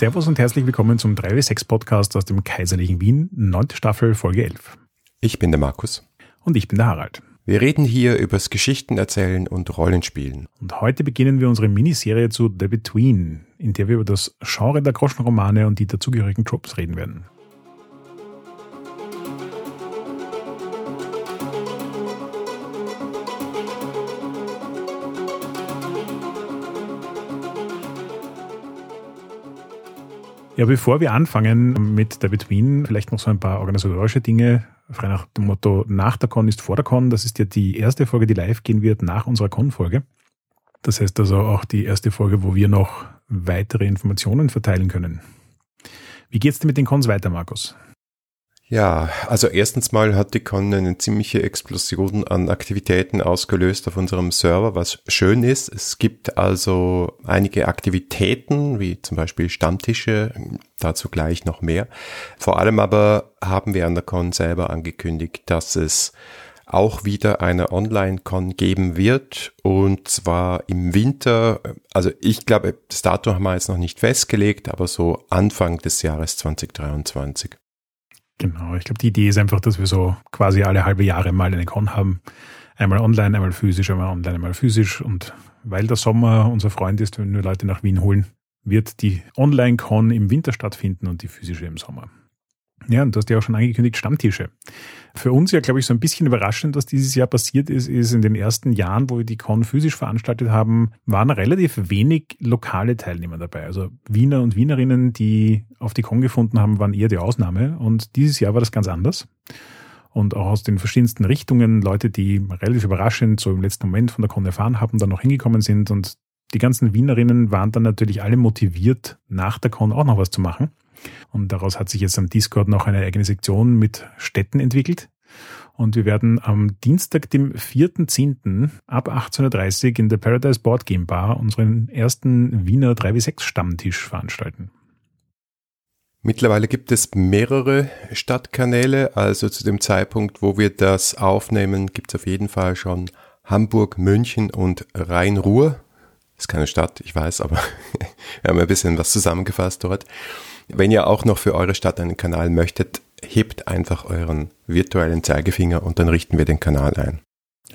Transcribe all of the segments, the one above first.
Servus und herzlich willkommen zum 3W6 Podcast aus dem Kaiserlichen Wien, neunte Staffel, Folge 11. Ich bin der Markus. Und ich bin der Harald. Wir reden hier übers Geschichten erzählen und Rollenspielen. Und heute beginnen wir unsere Miniserie zu The Between, in der wir über das Genre der Groschenromane und die dazugehörigen Tropes reden werden. Ja, bevor wir anfangen mit der Between, vielleicht noch so ein paar organisatorische Dinge, frei nach dem Motto, nach der Con ist vor der Con. Das ist ja die erste Folge, die live gehen wird nach unserer Con-Folge. Das heißt also auch die erste Folge, wo wir noch weitere Informationen verteilen können. Wie geht's denn mit den Cons weiter, Markus? Ja, also erstens mal hat die Con eine ziemliche Explosion an Aktivitäten ausgelöst auf unserem Server, was schön ist. Es gibt also einige Aktivitäten, wie zum Beispiel Stammtische, dazu gleich noch mehr. Vor allem aber haben wir an der Con selber angekündigt, dass es auch wieder eine Online-Con geben wird und zwar im Winter, also ich glaube, das Datum haben wir jetzt noch nicht festgelegt, aber so Anfang des Jahres 2023. Genau, ich glaube, die Idee ist einfach, dass wir so quasi alle halbe Jahre mal eine Con haben. Einmal online, einmal physisch, einmal online, einmal physisch. Und weil der Sommer unser Freund ist, wenn wir Leute nach Wien holen, wird die Online-Con im Winter stattfinden und die physische im Sommer. Ja, und du hast ja auch schon angekündigt, Stammtische. Für uns ja, glaube ich, so ein bisschen überraschend, was dieses Jahr passiert ist, ist in den ersten Jahren, wo wir die Con physisch veranstaltet haben, waren relativ wenig lokale Teilnehmer dabei. Also Wiener und Wienerinnen, die auf die Con gefunden haben, waren eher die Ausnahme. Und dieses Jahr war das ganz anders. Und auch aus den verschiedensten Richtungen Leute, die relativ überraschend so im letzten Moment von der Con erfahren haben, dann noch hingekommen sind. Und die ganzen Wienerinnen waren dann natürlich alle motiviert, nach der Con auch noch was zu machen. Und daraus hat sich jetzt am Discord noch eine eigene Sektion mit Städten entwickelt. Und wir werden am Dienstag, dem 4.10. ab 18.30 Uhr in der Paradise Board Game Bar unseren ersten Wiener 3W6 Stammtisch veranstalten. Mittlerweile gibt es mehrere Stadtkanäle, also zu dem Zeitpunkt, wo wir das aufnehmen, gibt es auf jeden Fall schon Hamburg, München und Rhein-Ruhr. Ist keine Stadt, ich weiß, aber wir haben ein bisschen was zusammengefasst dort. Wenn ihr auch noch für eure Stadt einen Kanal möchtet, hebt einfach euren virtuellen Zeigefinger und dann richten wir den Kanal ein.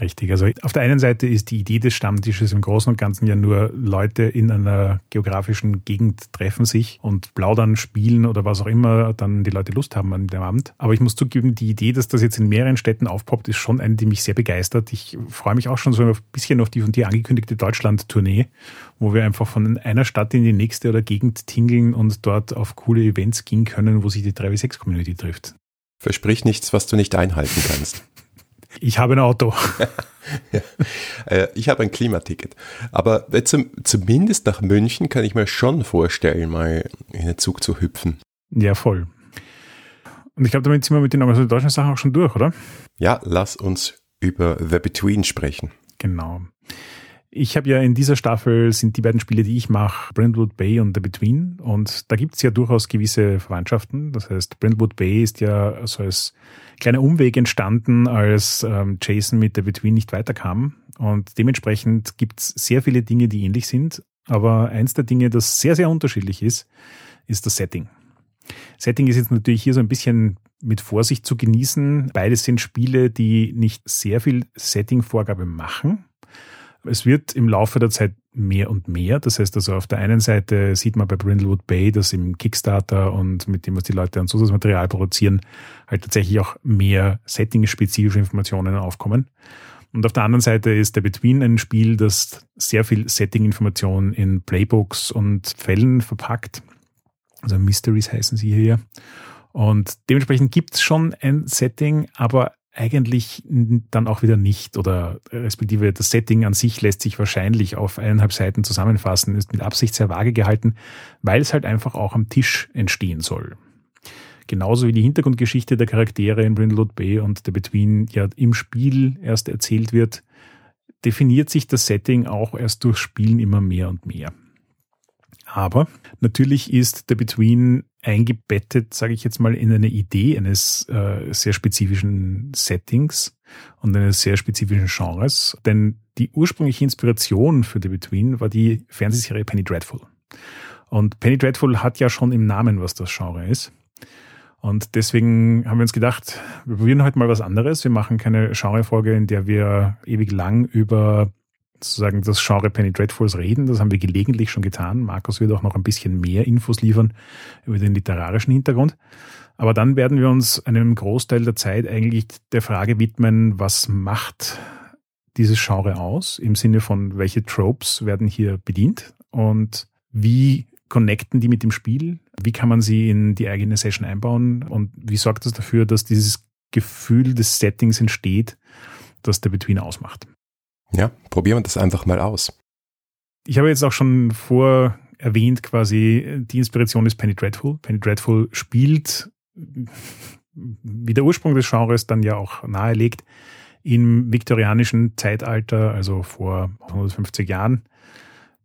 Richtig. Also auf der einen Seite ist die Idee des Stammtisches im Großen und Ganzen ja nur, Leute in einer geografischen Gegend treffen sich und plaudern, spielen oder was auch immer dann die Leute Lust haben an dem Abend. Aber ich muss zugeben, die Idee, dass das jetzt in mehreren Städten aufpoppt, ist schon eine, die mich sehr begeistert. Ich freue mich auch schon so ein bisschen auf die von dir angekündigte Deutschland-Tournee, wo wir einfach von einer Stadt in die nächste oder Gegend tingeln und dort auf coole Events gehen können, wo sich die 3W6-Community trifft. Versprich nichts, was du nicht einhalten kannst. Ich habe ein Auto. ja. Äh, ich habe ein Klimaticket. Aber zum, zumindest nach München kann ich mir schon vorstellen, mal in den Zug zu hüpfen. Ja, voll. Und ich glaube, damit sind wir mit den deutschen Sachen auch schon durch, oder? Ja, lass uns über The Between sprechen. Genau. Ich habe ja in dieser Staffel sind die beiden Spiele, die ich mache, Brentwood Bay und The Between. Und da gibt es ja durchaus gewisse Verwandtschaften. Das heißt, Brentwood Bay ist ja so als kleiner Umweg entstanden, als ähm, Jason mit The Between nicht weiterkam. Und dementsprechend gibt es sehr viele Dinge, die ähnlich sind. Aber eins der Dinge, das sehr, sehr unterschiedlich ist, ist das Setting. Setting ist jetzt natürlich hier so ein bisschen mit Vorsicht zu genießen. Beides sind Spiele, die nicht sehr viel Setting-Vorgabe machen es wird im Laufe der Zeit mehr und mehr. Das heißt also, auf der einen Seite sieht man bei Brindlewood Bay, dass im Kickstarter und mit dem, was die Leute an Zusatzmaterial produzieren, halt tatsächlich auch mehr setting-spezifische Informationen aufkommen. Und auf der anderen Seite ist der Between ein Spiel, das sehr viel Setting-Information in Playbooks und Fällen verpackt. Also Mysteries heißen sie hier. Und dementsprechend gibt es schon ein Setting, aber eigentlich dann auch wieder nicht oder respektive das Setting an sich lässt sich wahrscheinlich auf eineinhalb Seiten zusammenfassen, ist mit Absicht sehr vage gehalten, weil es halt einfach auch am Tisch entstehen soll. Genauso wie die Hintergrundgeschichte der Charaktere in Brindlewood Bay und The Between ja im Spiel erst erzählt wird, definiert sich das Setting auch erst durch Spielen immer mehr und mehr. Aber natürlich ist The Between eingebettet, sage ich jetzt mal, in eine Idee eines äh, sehr spezifischen Settings und eines sehr spezifischen Genres. Denn die ursprüngliche Inspiration für The Between war die Fernsehserie Penny Dreadful. Und Penny Dreadful hat ja schon im Namen, was das Genre ist. Und deswegen haben wir uns gedacht, wir probieren heute mal was anderes. Wir machen keine Genrefolge, in der wir ewig lang über sozusagen das Genre Penny Dreadfuls reden. Das haben wir gelegentlich schon getan. Markus wird auch noch ein bisschen mehr Infos liefern über den literarischen Hintergrund. Aber dann werden wir uns einem Großteil der Zeit eigentlich der Frage widmen, was macht dieses Genre aus, im Sinne von, welche Tropes werden hier bedient und wie connecten die mit dem Spiel, wie kann man sie in die eigene Session einbauen und wie sorgt das dafür, dass dieses Gefühl des Settings entsteht, das der Between ausmacht. Ja, probieren wir das einfach mal aus. Ich habe jetzt auch schon vor erwähnt quasi, die Inspiration ist Penny Dreadful. Penny Dreadful spielt, wie der Ursprung des Genres dann ja auch nahelegt, im viktorianischen Zeitalter, also vor 150 Jahren,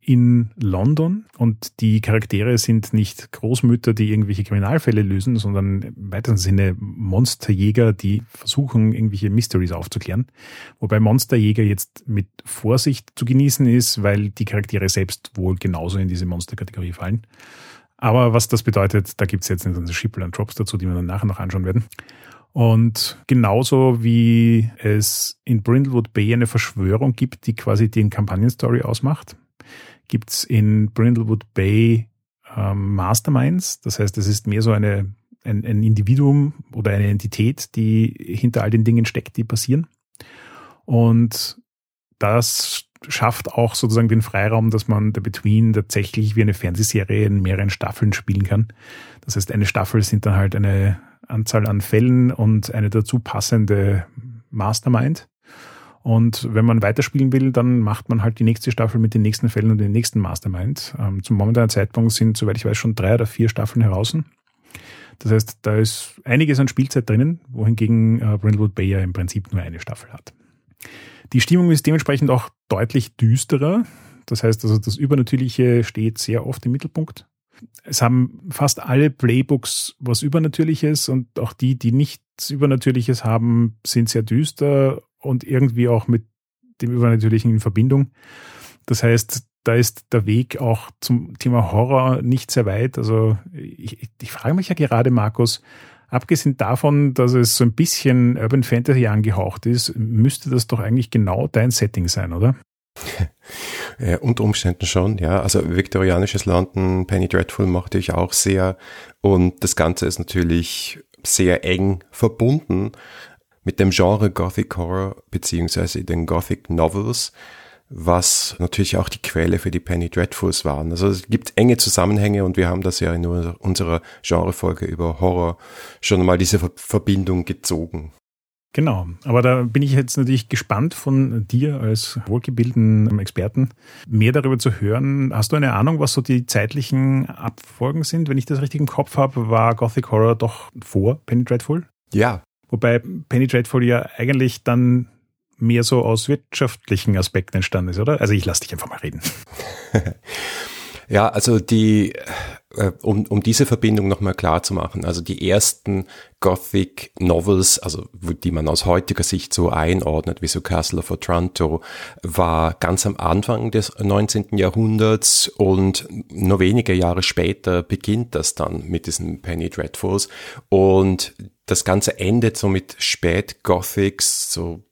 in London und die Charaktere sind nicht Großmütter, die irgendwelche Kriminalfälle lösen, sondern im weiteren Sinne Monsterjäger, die versuchen, irgendwelche Mysteries aufzuklären. Wobei Monsterjäger jetzt mit Vorsicht zu genießen ist, weil die Charaktere selbst wohl genauso in diese Monsterkategorie fallen. Aber was das bedeutet, da gibt es jetzt eine ganze Schippel an Drops dazu, die wir dann nachher noch anschauen werden. Und genauso wie es in Brindlewood Bay eine Verschwörung gibt, die quasi den Kampagnenstory ausmacht, gibt's in Brindlewood Bay ähm, Masterminds. Das heißt, es ist mehr so eine, ein, ein Individuum oder eine Entität, die hinter all den Dingen steckt, die passieren. Und das schafft auch sozusagen den Freiraum, dass man The Between tatsächlich wie eine Fernsehserie in mehreren Staffeln spielen kann. Das heißt, eine Staffel sind dann halt eine Anzahl an Fällen und eine dazu passende Mastermind. Und wenn man weiterspielen will, dann macht man halt die nächste Staffel mit den nächsten Fällen und den nächsten Mastermind. Ähm, zum momentanen Zeitpunkt sind, soweit ich weiß, schon drei oder vier Staffeln heraus. Das heißt, da ist einiges an Spielzeit drinnen, wohingegen äh, Brindlewood Bay ja im Prinzip nur eine Staffel hat. Die Stimmung ist dementsprechend auch deutlich düsterer. Das heißt also, das Übernatürliche steht sehr oft im Mittelpunkt. Es haben fast alle Playbooks was Übernatürliches und auch die, die nichts Übernatürliches haben, sind sehr düster und irgendwie auch mit dem Übernatürlichen in Verbindung. Das heißt, da ist der Weg auch zum Thema Horror nicht sehr weit. Also ich, ich frage mich ja gerade, Markus, abgesehen davon, dass es so ein bisschen Urban Fantasy angehaucht ist, müsste das doch eigentlich genau dein Setting sein, oder? Ja, unter Umständen schon, ja. Also viktorianisches London, Penny Dreadful mochte ich auch sehr. Und das Ganze ist natürlich sehr eng verbunden mit dem Genre Gothic Horror beziehungsweise den Gothic Novels, was natürlich auch die Quelle für die Penny Dreadfuls waren. Also es gibt enge Zusammenhänge und wir haben das ja in unserer Genrefolge über Horror schon mal diese Verbindung gezogen. Genau, aber da bin ich jetzt natürlich gespannt von dir als wohlgebildeten Experten, mehr darüber zu hören. Hast du eine Ahnung, was so die zeitlichen Abfolgen sind? Wenn ich das richtig im Kopf habe, war Gothic Horror doch vor Penny Dreadful? Ja, Wobei Penny Dreadful ja eigentlich dann mehr so aus wirtschaftlichen Aspekten entstanden ist, oder? Also ich lasse dich einfach mal reden. ja, also die, äh, um, um diese Verbindung nochmal klar zu machen, also die ersten Gothic Novels, also die man aus heutiger Sicht so einordnet, wie so Castle of Otranto, war ganz am Anfang des 19. Jahrhunderts und nur wenige Jahre später beginnt das dann mit diesen Penny Dreadfuls und das Ganze endet so mit Spät-Gothics, so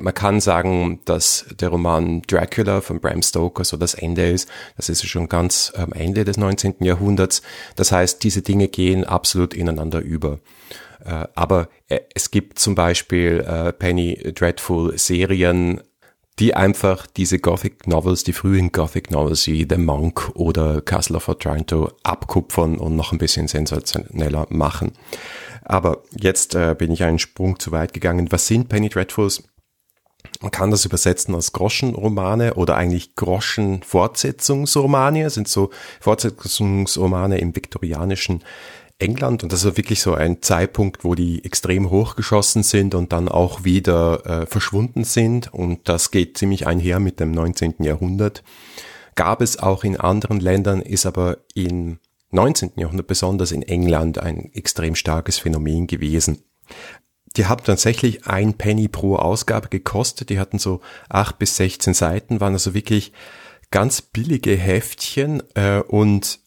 man kann sagen, dass der Roman Dracula von Bram Stoker so das Ende ist. Das ist schon ganz am Ende des 19. Jahrhunderts. Das heißt, diese Dinge gehen absolut ineinander über. Äh, aber äh, es gibt zum Beispiel äh, Penny Dreadful Serien, die einfach diese Gothic Novels, die frühen Gothic Novels wie The Monk oder Castle of Otranto abkupfern und noch ein bisschen sensationeller machen. Aber jetzt äh, bin ich einen Sprung zu weit gegangen. Was sind Penny Dreadfuls? Man kann das übersetzen als Groschenromane oder eigentlich Groschen-Fortsetzungsromane. sind so Fortsetzungsromane im viktorianischen England und das war wirklich so ein Zeitpunkt, wo die extrem hochgeschossen sind und dann auch wieder äh, verschwunden sind und das geht ziemlich einher mit dem 19. Jahrhundert. Gab es auch in anderen Ländern, ist aber in 19. Jahrhundert, besonders in England, ein extrem starkes Phänomen gewesen. Die haben tatsächlich ein Penny pro Ausgabe gekostet. Die hatten so acht bis 16 Seiten, waren also wirklich ganz billige Heftchen äh, und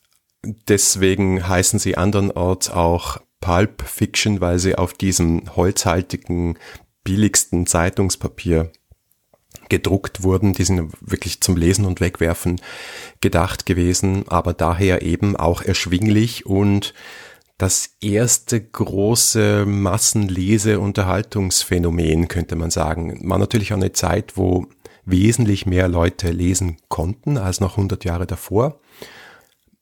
deswegen heißen sie andernorts auch Pulp Fiction, weil sie auf diesem holzhaltigen, billigsten Zeitungspapier gedruckt wurden. Die sind wirklich zum Lesen und Wegwerfen gedacht gewesen, aber daher eben auch erschwinglich und das erste große Massenlese-Unterhaltungsphänomen, könnte man sagen. War natürlich auch eine Zeit, wo wesentlich mehr Leute lesen konnten als noch 100 Jahre davor.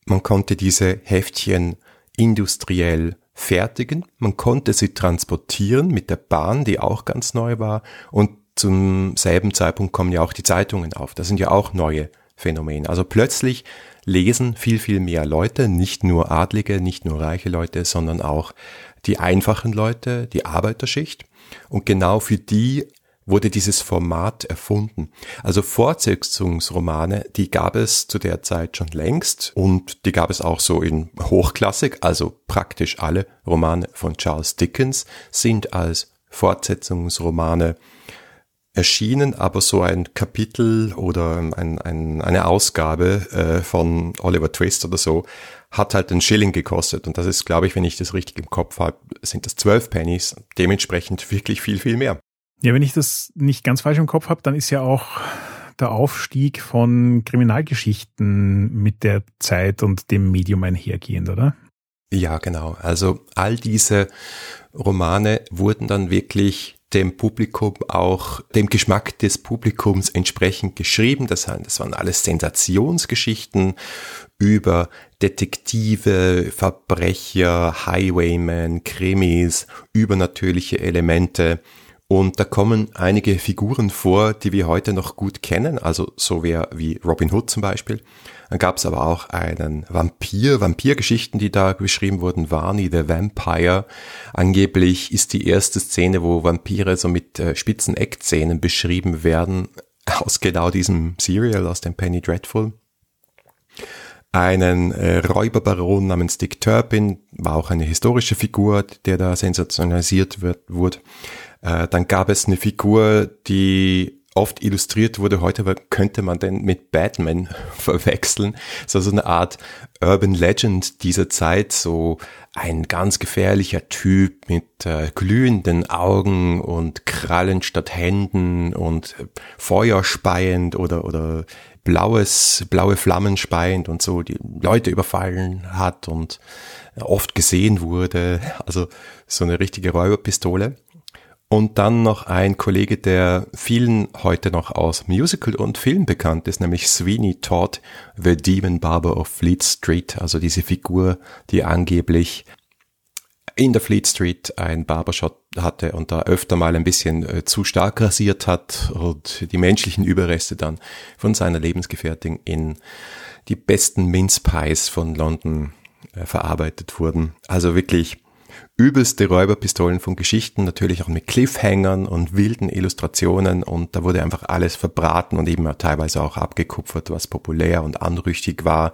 Man konnte diese Heftchen industriell fertigen, man konnte sie transportieren mit der Bahn, die auch ganz neu war, und zum selben Zeitpunkt kommen ja auch die Zeitungen auf. Das sind ja auch neue Phänomene. Also plötzlich lesen viel, viel mehr Leute, nicht nur Adlige, nicht nur reiche Leute, sondern auch die einfachen Leute, die Arbeiterschicht. Und genau für die wurde dieses Format erfunden. Also Fortsetzungsromane, die gab es zu der Zeit schon längst und die gab es auch so in Hochklassik, also praktisch alle Romane von Charles Dickens sind als Fortsetzungsromane erschienen, aber so ein Kapitel oder ein, ein, eine Ausgabe äh, von Oliver Twist oder so hat halt einen Schilling gekostet. Und das ist, glaube ich, wenn ich das richtig im Kopf habe, sind das zwölf Pennies. Dementsprechend wirklich viel, viel mehr. Ja, wenn ich das nicht ganz falsch im Kopf habe, dann ist ja auch der Aufstieg von Kriminalgeschichten mit der Zeit und dem Medium einhergehend, oder? Ja, genau. Also all diese Romane wurden dann wirklich dem Publikum auch dem Geschmack des Publikums entsprechend geschrieben. Das, das waren alles Sensationsgeschichten über Detektive, Verbrecher, Highwaymen, Krimis, übernatürliche Elemente. Und da kommen einige Figuren vor, die wir heute noch gut kennen, also so wer wie Robin Hood zum Beispiel. Dann gab es aber auch einen Vampir, Vampirgeschichten, die da beschrieben wurden, Varney the Vampire. Angeblich ist die erste Szene, wo Vampire so mit äh, spitzen Eckzähnen beschrieben werden, aus genau diesem Serial, aus dem Penny Dreadful einen äh, Räuberbaron namens Dick Turpin, war auch eine historische Figur, der da sensationalisiert wird, wurde. Äh, dann gab es eine Figur, die oft illustriert wurde. Heute könnte man den mit Batman verwechseln. So, eine Art Urban Legend dieser Zeit, so ein ganz gefährlicher Typ mit äh, glühenden Augen und Krallen statt Händen und äh, Feuer speiend oder, oder blaues, blaue Flammen speiend und so die Leute überfallen hat und oft gesehen wurde. Also so eine richtige Räuberpistole. Und dann noch ein Kollege, der vielen heute noch aus Musical und Film bekannt ist, nämlich Sweeney Todd, The Demon Barber of Fleet Street, also diese Figur, die angeblich in der Fleet Street ein Barbershop hatte und da öfter mal ein bisschen äh, zu stark rasiert hat und die menschlichen Überreste dann von seiner Lebensgefährtin in die besten Mince Pies von London äh, verarbeitet wurden. Also wirklich übelste Räuberpistolen von Geschichten, natürlich auch mit Cliffhangern und wilden Illustrationen und da wurde einfach alles verbraten und eben teilweise auch abgekupfert, was populär und anrüchtig war,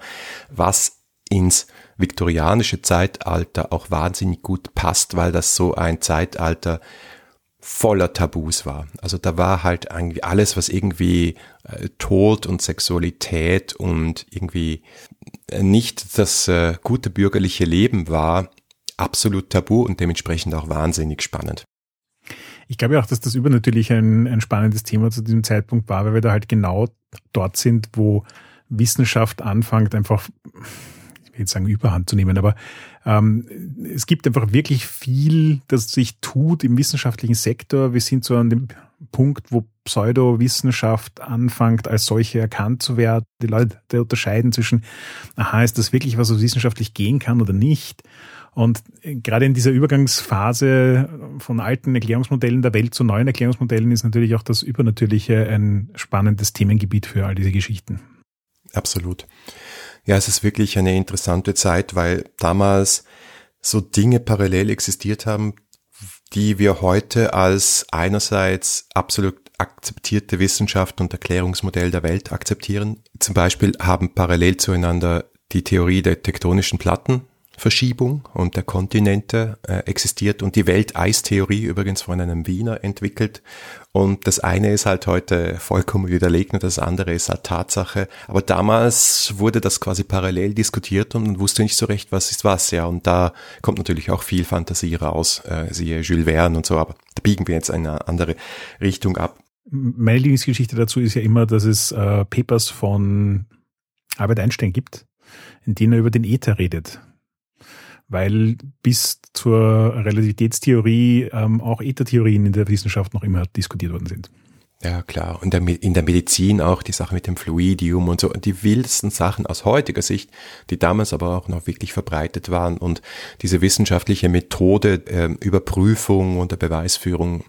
was ins viktorianische Zeitalter auch wahnsinnig gut passt, weil das so ein Zeitalter voller Tabus war. Also da war halt irgendwie alles, was irgendwie äh, Tod und Sexualität und irgendwie nicht das äh, gute bürgerliche Leben war, absolut tabu und dementsprechend auch wahnsinnig spannend. Ich glaube auch, dass das übernatürlich ein, ein spannendes Thema zu diesem Zeitpunkt war, weil wir da halt genau dort sind, wo Wissenschaft anfängt, einfach, ich will jetzt sagen, Überhand zu nehmen, aber ähm, es gibt einfach wirklich viel, das sich tut im wissenschaftlichen Sektor. Wir sind so an dem Punkt, wo Pseudowissenschaft anfängt, als solche erkannt zu werden. Die Leute unterscheiden zwischen, aha, ist das wirklich was, was wissenschaftlich gehen kann oder nicht? Und gerade in dieser Übergangsphase von alten Erklärungsmodellen der Welt zu neuen Erklärungsmodellen ist natürlich auch das Übernatürliche ein spannendes Themengebiet für all diese Geschichten. Absolut. Ja, es ist wirklich eine interessante Zeit, weil damals so Dinge parallel existiert haben, die wir heute als einerseits absolut akzeptierte Wissenschaft und Erklärungsmodell der Welt akzeptieren. Zum Beispiel haben parallel zueinander die Theorie der tektonischen Platten Zeitverschiebung und der Kontinente äh, existiert und die Welteistheorie übrigens von einem Wiener entwickelt. Und das eine ist halt heute vollkommen widerlegt und das andere ist halt Tatsache. Aber damals wurde das quasi parallel diskutiert und man wusste nicht so recht, was ist was, ja. Und da kommt natürlich auch viel Fantasie raus, äh, siehe Jules Verne und so, aber da biegen wir jetzt eine andere Richtung ab. Meine Lieblingsgeschichte dazu ist ja immer, dass es äh, Papers von Albert Einstein gibt, in denen er über den Äther redet. Weil bis zur Relativitätstheorie ähm, auch Äthertheorien in der Wissenschaft noch immer diskutiert worden sind. Ja, klar. Und in der Medizin auch die Sache mit dem Fluidium und so. Die wildesten Sachen aus heutiger Sicht, die damals aber auch noch wirklich verbreitet waren. Und diese wissenschaftliche Methode, äh, Überprüfung und der Beweisführung,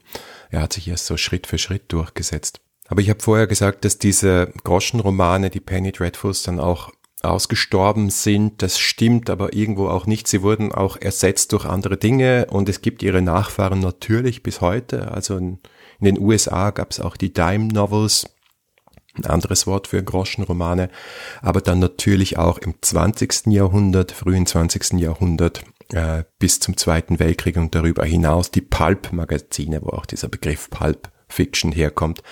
ja, hat sich erst so Schritt für Schritt durchgesetzt. Aber ich habe vorher gesagt, dass diese Groschenromane, die Penny Dreadfuls dann auch ausgestorben sind. Das stimmt aber irgendwo auch nicht. Sie wurden auch ersetzt durch andere Dinge und es gibt ihre Nachfahren natürlich bis heute. Also in, in den USA gab es auch die Dime Novels, ein anderes Wort für Groschenromane, aber dann natürlich auch im 20. Jahrhundert, frühen 20. Jahrhundert äh, bis zum Zweiten Weltkrieg und darüber hinaus die Pulp-Magazine, wo auch dieser Begriff Pulp Fiction herkommt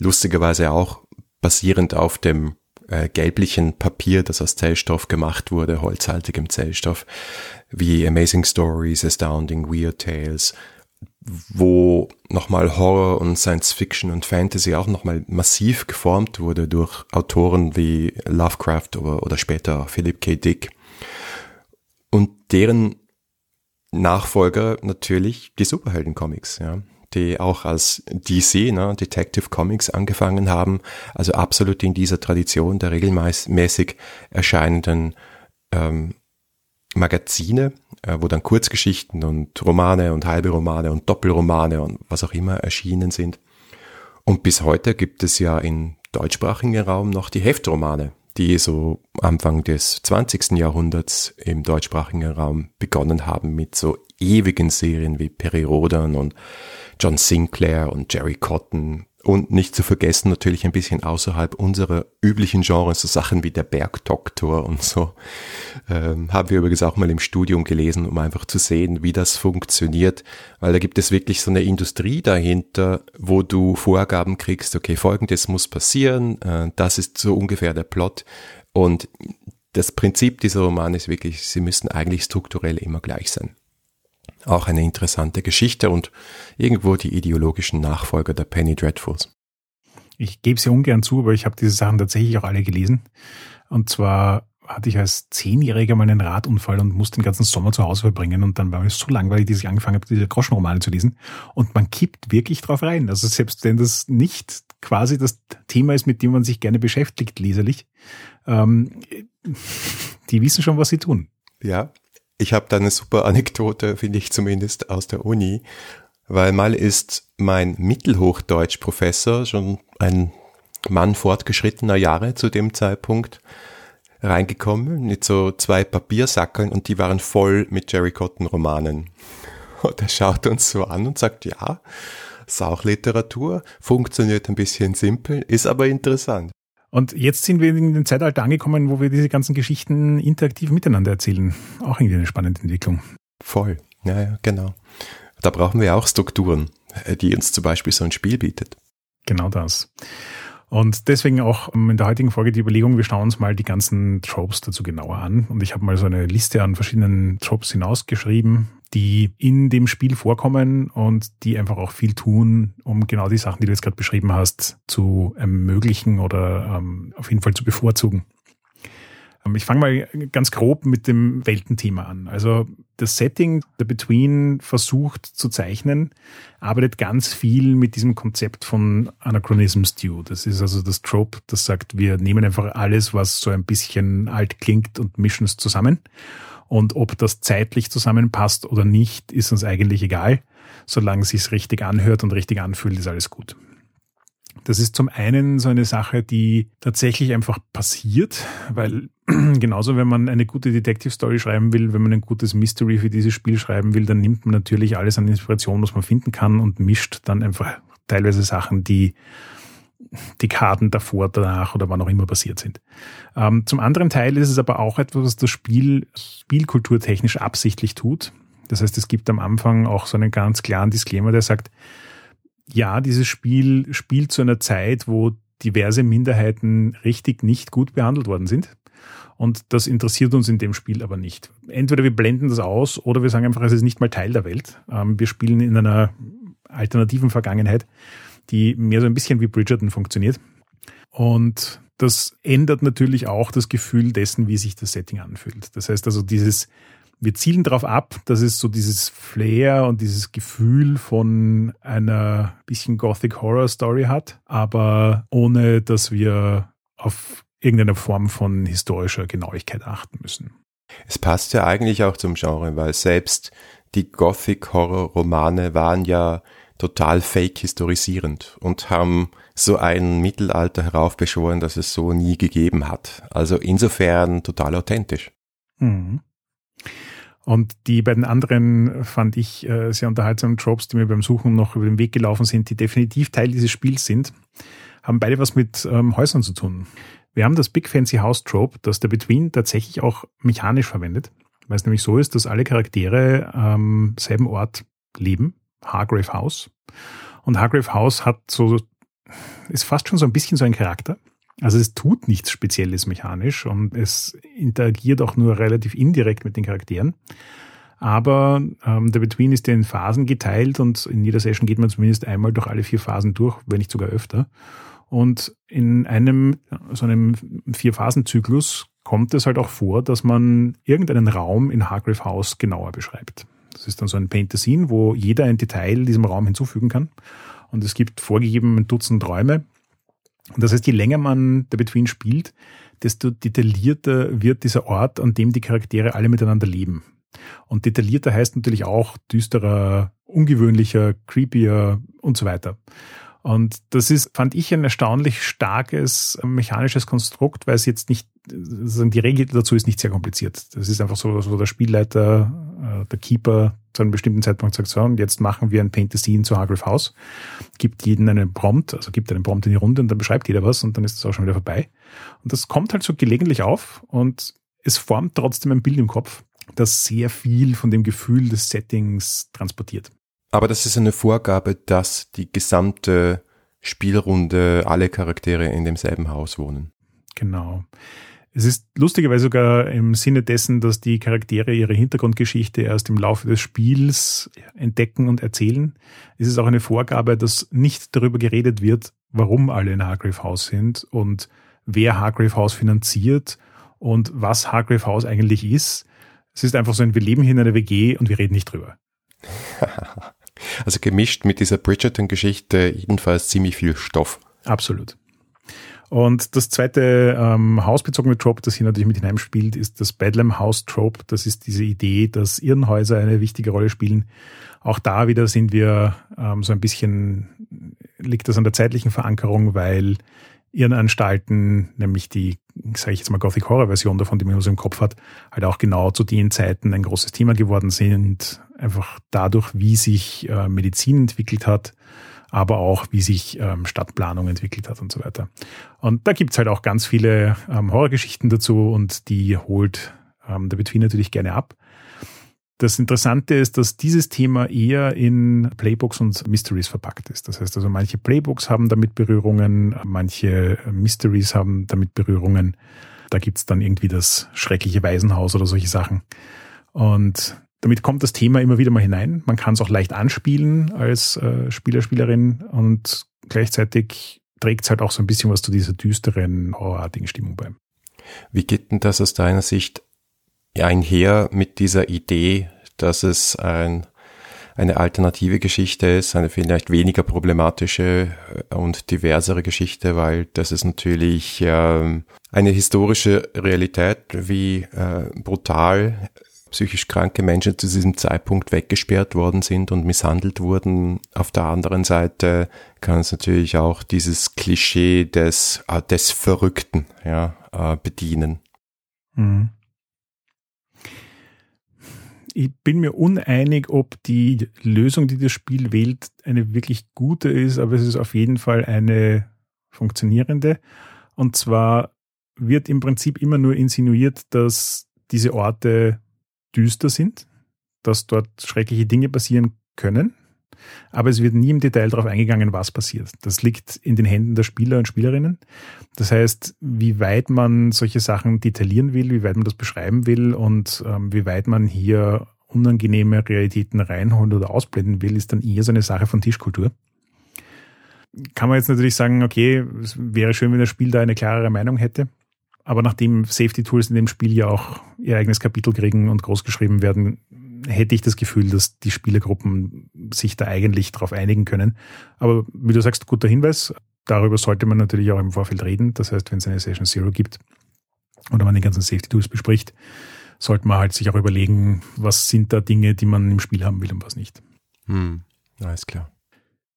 lustigerweise auch basierend auf dem äh, gelblichen Papier, das aus Zellstoff gemacht wurde, holzhaltigem Zellstoff, wie Amazing Stories, Astounding Weird Tales, wo nochmal Horror und Science Fiction und Fantasy auch nochmal massiv geformt wurde durch Autoren wie Lovecraft oder, oder später Philip K. Dick. Und deren Nachfolger natürlich die Superhelden-Comics, ja die auch als DC, ne, Detective Comics angefangen haben, also absolut in dieser Tradition der regelmäßig erscheinenden ähm, Magazine, äh, wo dann Kurzgeschichten und Romane und halbe Romane und Doppelromane und was auch immer erschienen sind. Und bis heute gibt es ja im deutschsprachigen Raum noch die Heftromane, die so Anfang des 20. Jahrhunderts im deutschsprachigen Raum begonnen haben mit so ewigen Serien wie Peri Rodan und John Sinclair und Jerry Cotton und nicht zu vergessen natürlich ein bisschen außerhalb unserer üblichen Genres, so Sachen wie der Bergdoktor und so, ähm, haben wir übrigens auch mal im Studium gelesen, um einfach zu sehen, wie das funktioniert, weil da gibt es wirklich so eine Industrie dahinter, wo du Vorgaben kriegst, okay, folgendes muss passieren, äh, das ist so ungefähr der Plot und das Prinzip dieser Romane ist wirklich, sie müssen eigentlich strukturell immer gleich sein. Auch eine interessante Geschichte und irgendwo die ideologischen Nachfolger der Penny Dreadfuls. Ich gebe sie ungern zu, aber ich habe diese Sachen tatsächlich auch alle gelesen. Und zwar hatte ich als Zehnjähriger mal einen Radunfall und musste den ganzen Sommer zu Hause verbringen. Und dann war mir so langweilig, dass ich angefangen habe, diese Groschenromane zu lesen. Und man kippt wirklich drauf rein. Also selbst wenn das nicht quasi das Thema ist, mit dem man sich gerne beschäftigt, leserlich, ähm, die wissen schon, was sie tun. Ja, ich habe da eine super Anekdote, finde ich zumindest, aus der Uni, weil mal ist mein Mittelhochdeutsch-Professor, schon ein Mann fortgeschrittener Jahre zu dem Zeitpunkt, reingekommen mit so zwei Papiersackeln und die waren voll mit Jerry Cotton Romanen. Und er schaut uns so an und sagt, ja, ist auch Literatur, funktioniert ein bisschen simpel, ist aber interessant. Und jetzt sind wir in dem Zeitalter angekommen, wo wir diese ganzen Geschichten interaktiv miteinander erzählen. Auch irgendwie eine spannende Entwicklung. Voll. Ja, ja, genau. Da brauchen wir auch Strukturen, äh, die uns zum Beispiel so ein Spiel bietet. Genau das. Und deswegen auch ähm, in der heutigen Folge die Überlegung, wir schauen uns mal die ganzen Tropes dazu genauer an. Und ich habe mal so eine Liste an verschiedenen Tropes hinausgeschrieben, die in dem Spiel vorkommen und die einfach auch viel tun, um genau die Sachen, die du jetzt gerade beschrieben hast, zu ermöglichen oder ähm, auf jeden Fall zu bevorzugen. Ähm, ich fange mal ganz grob mit dem Weltenthema an. Also das Setting The Between versucht zu zeichnen, arbeitet ganz viel mit diesem Konzept von Anachronism Stew. Das ist also das Trope, das sagt, wir nehmen einfach alles, was so ein bisschen alt klingt und mischen es zusammen und ob das zeitlich zusammenpasst oder nicht, ist uns eigentlich egal. Solange es sich richtig anhört und richtig anfühlt, ist alles gut. Das ist zum einen so eine Sache, die tatsächlich einfach passiert, weil genauso, wenn man eine gute Detective Story schreiben will, wenn man ein gutes Mystery für dieses Spiel schreiben will, dann nimmt man natürlich alles an Inspiration, was man finden kann und mischt dann einfach teilweise Sachen, die Dekaden davor, danach oder wann auch immer passiert sind. Ähm, zum anderen Teil ist es aber auch etwas, was das Spiel spielkulturtechnisch absichtlich tut. Das heißt, es gibt am Anfang auch so einen ganz klaren Disclaimer, der sagt, ja, dieses Spiel spielt zu einer Zeit, wo diverse Minderheiten richtig nicht gut behandelt worden sind. Und das interessiert uns in dem Spiel aber nicht. Entweder wir blenden das aus oder wir sagen einfach, es ist nicht mal Teil der Welt. Ähm, wir spielen in einer alternativen Vergangenheit, die mehr so ein bisschen wie Bridgerton funktioniert. Und das ändert natürlich auch das Gefühl dessen, wie sich das Setting anfühlt. Das heißt also dieses, wir zielen darauf ab, dass es so dieses Flair und dieses Gefühl von einer bisschen Gothic Horror Story hat, aber ohne dass wir auf irgendeine Form von historischer Genauigkeit achten müssen. Es passt ja eigentlich auch zum Genre, weil selbst die Gothic Horror Romane waren ja total fake historisierend und haben so ein Mittelalter heraufbeschworen, dass es so nie gegeben hat. Also insofern total authentisch. Mhm. Und die beiden anderen fand ich äh, sehr unterhaltsamen Tropes, die mir beim Suchen noch über den Weg gelaufen sind, die definitiv Teil dieses Spiels sind, haben beide was mit ähm, Häusern zu tun. Wir haben das Big Fancy House Trope, das der Between tatsächlich auch mechanisch verwendet, weil es nämlich so ist, dass alle Charaktere am ähm, selben Ort leben, Hargrave House. Und Hargrave House hat so, ist fast schon so ein bisschen so ein Charakter. Also es tut nichts Spezielles mechanisch und es interagiert auch nur relativ indirekt mit den Charakteren. Aber ähm, der Between ist ja in Phasen geteilt und in jeder Session geht man zumindest einmal durch alle vier Phasen durch, wenn nicht sogar öfter. Und in einem so einem Vier-Phasen-Zyklus kommt es halt auch vor, dass man irgendeinen Raum in Hargrave House genauer beschreibt. Das ist dann so ein Paint the Scene, wo jeder ein Detail diesem Raum hinzufügen kann. Und es gibt vorgegeben ein Dutzend Räume, und das heißt, je länger man der Between spielt, desto detaillierter wird dieser Ort, an dem die Charaktere alle miteinander leben. Und detaillierter heißt natürlich auch düsterer, ungewöhnlicher, creepier und so weiter. Und das ist, fand ich, ein erstaunlich starkes mechanisches Konstrukt, weil es jetzt nicht, die Regel dazu ist nicht sehr kompliziert. Das ist einfach so, so der Spielleiter, äh, der Keeper zu einem bestimmten Zeitpunkt sagt, so, und jetzt machen wir ein Paint the Scene zu Hargrave House, gibt jeden einen Prompt, also gibt einen Prompt in die Runde und dann beschreibt jeder was und dann ist es auch schon wieder vorbei. Und das kommt halt so gelegentlich auf und es formt trotzdem ein Bild im Kopf, das sehr viel von dem Gefühl des Settings transportiert. Aber das ist eine Vorgabe, dass die gesamte Spielrunde alle Charaktere in demselben Haus wohnen. Genau. Es ist lustigerweise sogar im Sinne dessen, dass die Charaktere ihre Hintergrundgeschichte erst im Laufe des Spiels entdecken und erzählen. Es ist auch eine Vorgabe, dass nicht darüber geredet wird, warum alle in Hargrave House sind und wer Hargrave House finanziert und was Hargrave House eigentlich ist. Es ist einfach so ein, wir leben hier in einer WG und wir reden nicht drüber. Also gemischt mit dieser Bridgerton-Geschichte jedenfalls ziemlich viel Stoff. Absolut. Und das zweite ähm, hausbezogene Trope, das hier natürlich mit hineinspielt, ist das Bedlam House Trope. Das ist diese Idee, dass Irrenhäuser eine wichtige Rolle spielen. Auch da wieder sind wir ähm, so ein bisschen, liegt das an der zeitlichen Verankerung, weil Irrenanstalten, nämlich die, sage ich jetzt mal, Gothic Horror Version davon, die man so im Kopf hat, halt auch genau zu den Zeiten ein großes Thema geworden sind. Einfach dadurch, wie sich äh, Medizin entwickelt hat, aber auch wie sich ähm, Stadtplanung entwickelt hat und so weiter. Und da gibt's halt auch ganz viele ähm, Horrorgeschichten dazu und die holt ähm, der Between natürlich gerne ab. Das Interessante ist, dass dieses Thema eher in Playbooks und Mysteries verpackt ist. Das heißt also, manche Playbooks haben damit Berührungen, manche Mysteries haben damit Berührungen. Da gibt's dann irgendwie das schreckliche Waisenhaus oder solche Sachen. Und damit kommt das Thema immer wieder mal hinein. Man kann es auch leicht anspielen als äh, Spieler, Spielerin und gleichzeitig trägt es halt auch so ein bisschen was zu dieser düsteren, horrorartigen Stimmung bei. Wie geht denn das aus deiner Sicht einher mit dieser Idee, dass es ein, eine alternative Geschichte ist, eine vielleicht weniger problematische äh, und diversere Geschichte, weil das ist natürlich ähm, eine historische Realität, wie äh, brutal psychisch kranke Menschen zu diesem Zeitpunkt weggesperrt worden sind und misshandelt wurden. Auf der anderen Seite kann es natürlich auch dieses Klischee des, äh, des Verrückten ja, äh, bedienen. Mhm ich bin mir uneinig, ob die Lösung, die das Spiel wählt, eine wirklich gute ist, aber es ist auf jeden Fall eine funktionierende. Und zwar wird im Prinzip immer nur insinuiert, dass diese Orte düster sind, dass dort schreckliche Dinge passieren können, aber es wird nie im Detail darauf eingegangen, was passiert. Das liegt in den Händen der Spieler und Spielerinnen. Das heißt, wie weit man solche Sachen detaillieren will, wie weit man das beschreiben will und ähm, wie weit man hier unangenehme Realitäten reinholen oder ausblenden will, ist dann eher so eine Sache von Tischkultur. Kann man jetzt natürlich sagen, okay, es wäre schön, wenn das Spiel da eine klarere Meinung hätte. Aber nachdem Safety Tools in dem Spiel ja auch ihr eigenes Kapitel kriegen und großgeschrieben werden, hätte ich das Gefühl, dass die Spielergruppen sich da eigentlich darauf einigen können. Aber wie du sagst, guter Hinweis. Darüber sollte man natürlich auch im Vorfeld reden. Das heißt, wenn es eine Session Zero gibt oder man die ganzen Safety Tools bespricht, sollte man halt sich auch überlegen, was sind da Dinge, die man im Spiel haben will und was nicht. Hm, alles klar.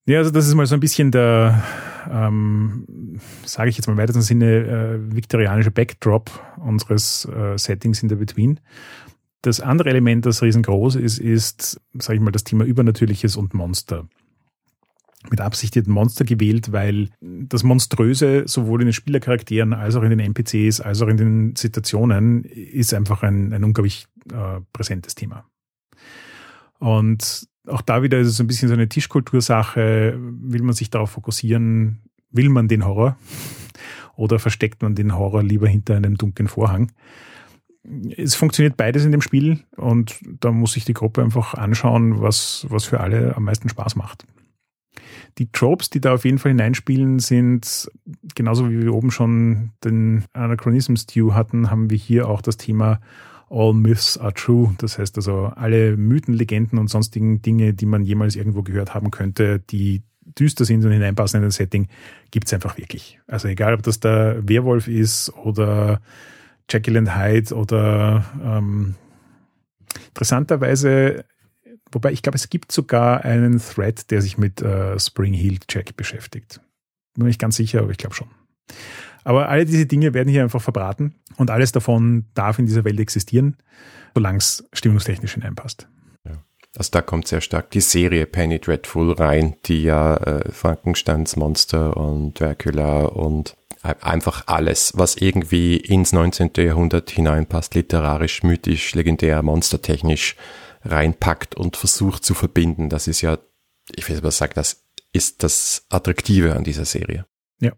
Ja, also das ist mal so ein bisschen der, ähm, sage ich jetzt mal im weitesten Sinne, äh, viktorianische Backdrop unseres äh, Settings in der Between. Das andere Element, das riesengroß ist, ist, sage ich mal, das Thema Übernatürliches und Monster mit Absicht den Monster gewählt, weil das Monströse sowohl in den Spielercharakteren als auch in den NPCs als auch in den Situationen ist einfach ein, ein unglaublich äh, präsentes Thema. Und auch da wieder ist es ein bisschen so eine Tischkultursache. Will man sich darauf fokussieren? Will man den Horror? Oder versteckt man den Horror lieber hinter einem dunklen Vorhang? Es funktioniert beides in dem Spiel und da muss sich die Gruppe einfach anschauen, was, was für alle am meisten Spaß macht. Die Tropes, die da auf jeden Fall hineinspielen, sind genauso wie wir oben schon den Anachronism Stew hatten, haben wir hier auch das Thema All Myths are True. Das heißt also, alle Mythen, Legenden und sonstigen Dinge, die man jemals irgendwo gehört haben könnte, die düster sind und hineinpassen in das Setting, gibt's einfach wirklich. Also egal, ob das der Werwolf ist oder Jekyll and Hyde oder ähm, interessanterweise Wobei ich glaube, es gibt sogar einen Thread, der sich mit äh, Spring Healed Check beschäftigt. Bin mir nicht ganz sicher, aber ich glaube schon. Aber alle diese Dinge werden hier einfach verbraten und alles davon darf in dieser Welt existieren, solange es stimmungstechnisch hineinpasst. Ja. Also da kommt sehr stark die Serie Penny Dreadful rein, die ja äh, Frankensteins Monster und Dracula und einfach alles, was irgendwie ins 19. Jahrhundert hineinpasst, literarisch, mythisch, legendär, monstertechnisch, reinpackt und versucht zu verbinden. Das ist ja, ich will aber sagen, das ist das Attraktive an dieser Serie. Ja.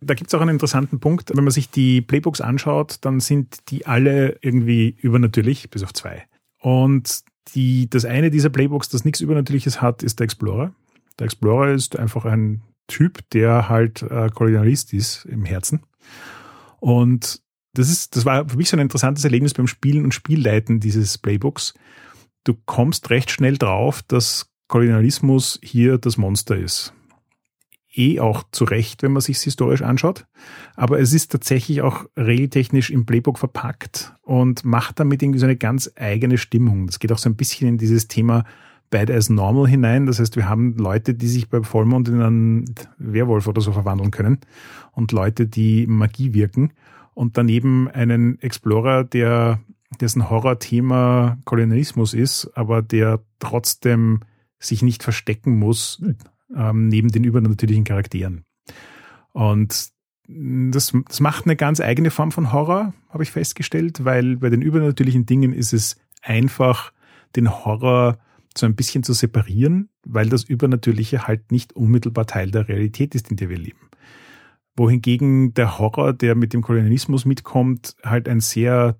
Da gibt es auch einen interessanten Punkt. Wenn man sich die Playbooks anschaut, dann sind die alle irgendwie übernatürlich, bis auf zwei. Und die, das eine dieser Playbooks, das nichts Übernatürliches hat, ist der Explorer. Der Explorer ist einfach ein Typ, der halt äh, Kolonialist ist im Herzen. Und das ist, das war für mich so ein interessantes Erlebnis beim Spielen und Spielleiten dieses Playbooks. Du kommst recht schnell drauf, dass Kolonialismus hier das Monster ist. Eh auch zu Recht, wenn man sich historisch anschaut. Aber es ist tatsächlich auch regeltechnisch im Playbook verpackt und macht damit irgendwie so eine ganz eigene Stimmung. Das geht auch so ein bisschen in dieses Thema Bad as Normal hinein. Das heißt, wir haben Leute, die sich bei Vollmond in einen Werwolf oder so verwandeln können und Leute, die Magie wirken und daneben einen Explorer, der dessen Horrorthema Kolonialismus ist, aber der trotzdem sich nicht verstecken muss ähm, neben den übernatürlichen Charakteren. Und das, das macht eine ganz eigene Form von Horror, habe ich festgestellt, weil bei den übernatürlichen Dingen ist es einfach, den Horror so ein bisschen zu separieren, weil das Übernatürliche halt nicht unmittelbar Teil der Realität ist, in der wir leben wohingegen der Horror, der mit dem Kolonialismus mitkommt, halt ein sehr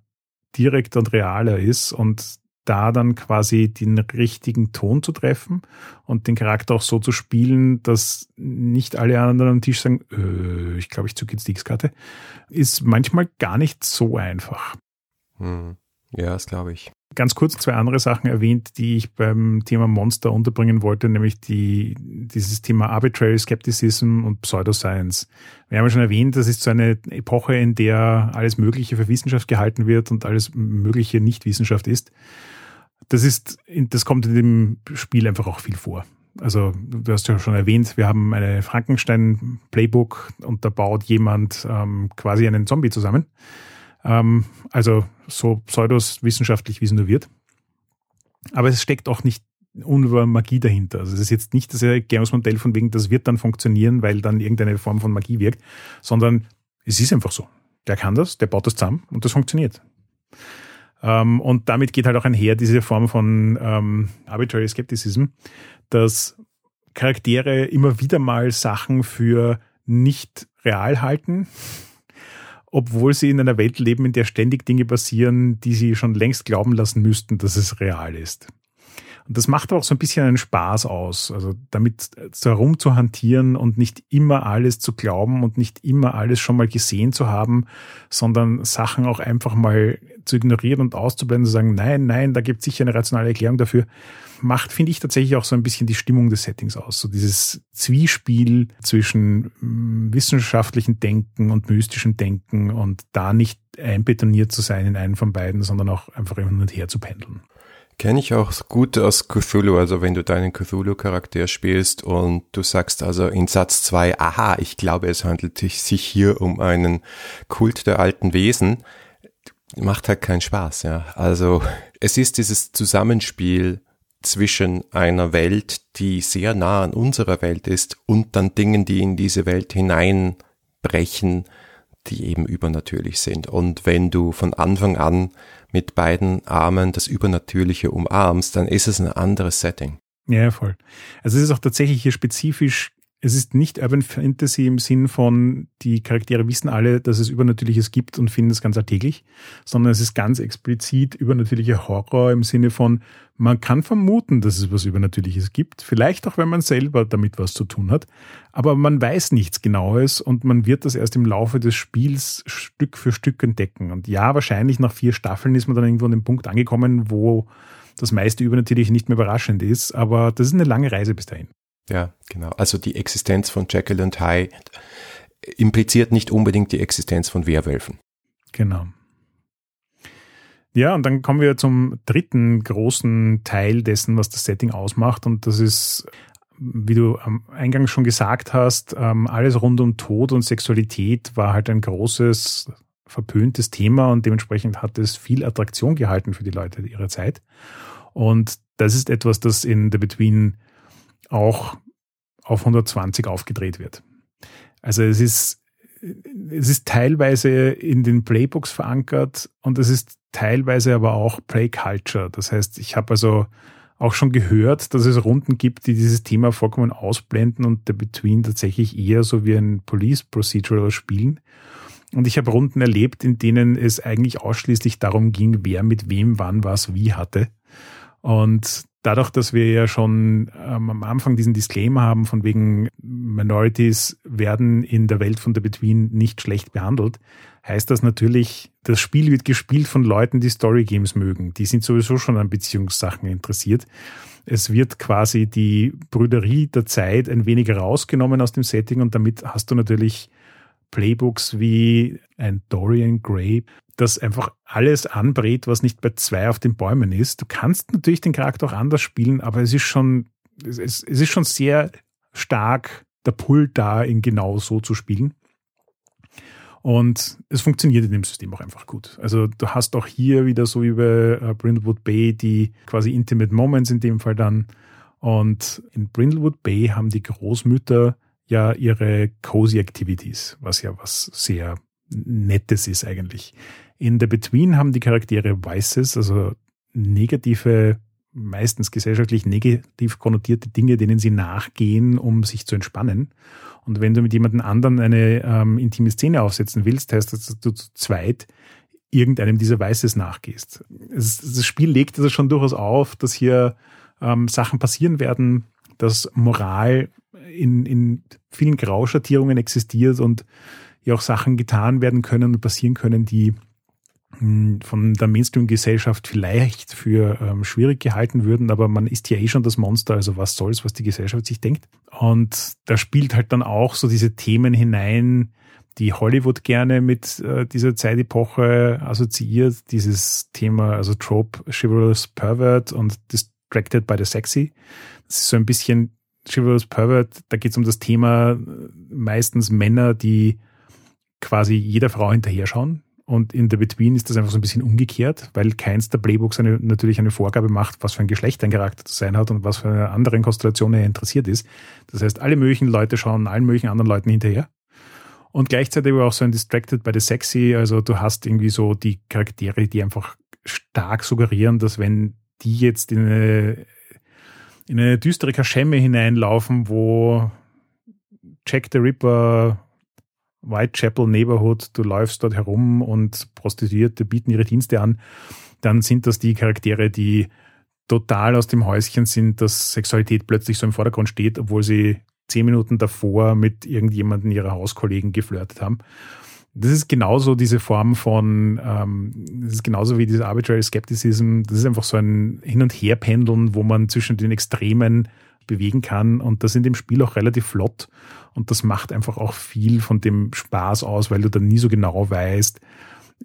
direkter und realer ist und da dann quasi den richtigen Ton zu treffen und den Charakter auch so zu spielen, dass nicht alle anderen am Tisch sagen, äh, ich glaube, ich zücke jetzt die X-Karte, ist manchmal gar nicht so einfach. Hm. Ja, das glaube ich ganz kurz zwei andere Sachen erwähnt, die ich beim Thema Monster unterbringen wollte, nämlich die, dieses Thema Arbitrary Skepticism und Pseudoscience. Wir haben ja schon erwähnt, das ist so eine Epoche, in der alles Mögliche für Wissenschaft gehalten wird und alles Mögliche nicht Wissenschaft ist. Das ist, das kommt in dem Spiel einfach auch viel vor. Also du hast ja schon erwähnt, wir haben eine Frankenstein-Playbook und da baut jemand ähm, quasi einen Zombie zusammen. Ähm, also so pseudowissenschaftlich, wie es nur wird. Aber es steckt auch nicht unüber Magie dahinter. Also es ist jetzt nicht das Erklärungsmodell von wegen, das wird dann funktionieren, weil dann irgendeine Form von Magie wirkt, sondern es ist einfach so. Der kann das, der baut das zusammen und das funktioniert. Ähm, und damit geht halt auch einher diese Form von ähm, Arbitrary Skepticism, dass Charaktere immer wieder mal Sachen für nicht real halten, obwohl sie in einer Welt leben, in der ständig Dinge passieren, die sie schon längst glauben lassen müssten, dass es real ist. Und das macht auch so ein bisschen einen Spaß aus, also damit so herumzuhantieren und nicht immer alles zu glauben und nicht immer alles schon mal gesehen zu haben, sondern Sachen auch einfach mal zu ignorieren und auszublenden, zu sagen, nein, nein, da gibt es sicher eine rationale Erklärung dafür, macht, finde ich, tatsächlich auch so ein bisschen die Stimmung des Settings aus. So dieses Zwiespiel zwischen mm, wissenschaftlichen Denken und mystischem Denken und da nicht einbetoniert zu sein in einen von beiden, sondern auch einfach hin und her zu pendeln. Kenne ich auch gut aus Cthulhu, also wenn du deinen Cthulhu-Charakter spielst und du sagst also in Satz zwei, aha, ich glaube, es handelt sich hier um einen Kult der alten Wesen, macht halt keinen Spaß, ja. Also es ist dieses Zusammenspiel zwischen einer Welt, die sehr nah an unserer Welt ist und dann Dingen, die in diese Welt hineinbrechen, die eben übernatürlich sind. Und wenn du von Anfang an mit beiden Armen das Übernatürliche umarmst, dann ist es ein anderes Setting. Ja, voll. Also es ist auch tatsächlich hier spezifisch es ist nicht Urban Fantasy im Sinn von, die Charaktere wissen alle, dass es Übernatürliches gibt und finden es ganz alltäglich, sondern es ist ganz explizit übernatürlicher Horror im Sinne von, man kann vermuten, dass es was Übernatürliches gibt, vielleicht auch wenn man selber damit was zu tun hat, aber man weiß nichts Genaues und man wird das erst im Laufe des Spiels Stück für Stück entdecken. Und ja, wahrscheinlich nach vier Staffeln ist man dann irgendwo an dem Punkt angekommen, wo das meiste Übernatürliche nicht mehr überraschend ist, aber das ist eine lange Reise bis dahin. Ja, genau. Also die Existenz von Jekyll und Hyde impliziert nicht unbedingt die Existenz von Werwölfen. Genau. Ja, und dann kommen wir zum dritten großen Teil dessen, was das Setting ausmacht. Und das ist, wie du am Eingang schon gesagt hast, ähm, alles rund um Tod und Sexualität war halt ein großes, verpöntes Thema und dementsprechend hat es viel Attraktion gehalten für die Leute ihrer Zeit. Und das ist etwas, das in The Between auch auf 120 aufgedreht wird. Also es ist, es ist teilweise in den Playbooks verankert und es ist teilweise aber auch Play Culture. Das heißt, ich habe also auch schon gehört, dass es Runden gibt, die dieses Thema vollkommen ausblenden und der Between tatsächlich eher so wie ein Police Procedural spielen. Und ich habe Runden erlebt, in denen es eigentlich ausschließlich darum ging, wer mit wem wann was wie hatte. Und dadurch, dass wir ja schon ähm, am Anfang diesen Disclaimer haben, von wegen Minorities werden in der Welt von The Between nicht schlecht behandelt, heißt das natürlich, das Spiel wird gespielt von Leuten, die Story Games mögen. Die sind sowieso schon an Beziehungssachen interessiert. Es wird quasi die Brüderie der Zeit ein wenig rausgenommen aus dem Setting und damit hast du natürlich Playbooks wie ein Dorian Gray, das einfach alles anbrät, was nicht bei zwei auf den Bäumen ist. Du kannst natürlich den Charakter auch anders spielen, aber es ist schon, es, es ist schon sehr stark der Pull da, ihn genau so zu spielen. Und es funktioniert in dem System auch einfach gut. Also du hast auch hier wieder so wie bei äh, Brindlewood Bay die quasi Intimate Moments in dem Fall dann. Und in Brindlewood Bay haben die Großmütter ja ihre Cozy Activities, was ja was sehr Nettes ist eigentlich. In The Between haben die Charaktere Vices, also negative, meistens gesellschaftlich negativ konnotierte Dinge, denen sie nachgehen, um sich zu entspannen. Und wenn du mit jemandem anderen eine ähm, intime Szene aufsetzen willst, heißt das, dass du zu zweit irgendeinem dieser Vices nachgehst. Es, das Spiel legt also schon durchaus auf, dass hier ähm, Sachen passieren werden, dass Moral in, in vielen Grauschattierungen existiert und ja auch Sachen getan werden können und passieren können, die hm, von der Mainstream-Gesellschaft vielleicht für ähm, schwierig gehalten würden, aber man ist ja eh schon das Monster, also was soll's, was die Gesellschaft sich denkt. Und da spielt halt dann auch so diese Themen hinein, die Hollywood gerne mit äh, dieser Zeitepoche assoziiert, dieses Thema, also Trope, Chivalrous Pervert und Distracted by the Sexy. Das ist so ein bisschen Chivalrous Pervert, da geht es um das Thema meistens Männer, die quasi jeder Frau hinterher schauen Und in The Between ist das einfach so ein bisschen umgekehrt, weil keins der Playbooks eine, natürlich eine Vorgabe macht, was für ein Geschlecht ein Charakter zu sein hat und was für eine andere Konstellation er interessiert ist. Das heißt, alle möglichen Leute schauen allen möglichen anderen Leuten hinterher. Und gleichzeitig aber auch so ein Distracted by the Sexy. Also du hast irgendwie so die Charaktere, die einfach stark suggerieren, dass wenn die jetzt in eine, in eine düstere Kaschemme hineinlaufen, wo Jack the Ripper Whitechapel Neighborhood, du läufst dort herum und Prostituierte bieten ihre Dienste an, dann sind das die Charaktere, die total aus dem Häuschen sind, dass Sexualität plötzlich so im Vordergrund steht, obwohl sie zehn Minuten davor mit irgendjemandem ihrer Hauskollegen geflirtet haben. Das ist genauso diese Form von, ähm, das ist genauso wie diese Arbitrary Skepticism. Das ist einfach so ein Hin- und Herpendeln, wo man zwischen den Extremen bewegen kann. Und das in dem Spiel auch relativ flott. Und das macht einfach auch viel von dem Spaß aus, weil du dann nie so genau weißt,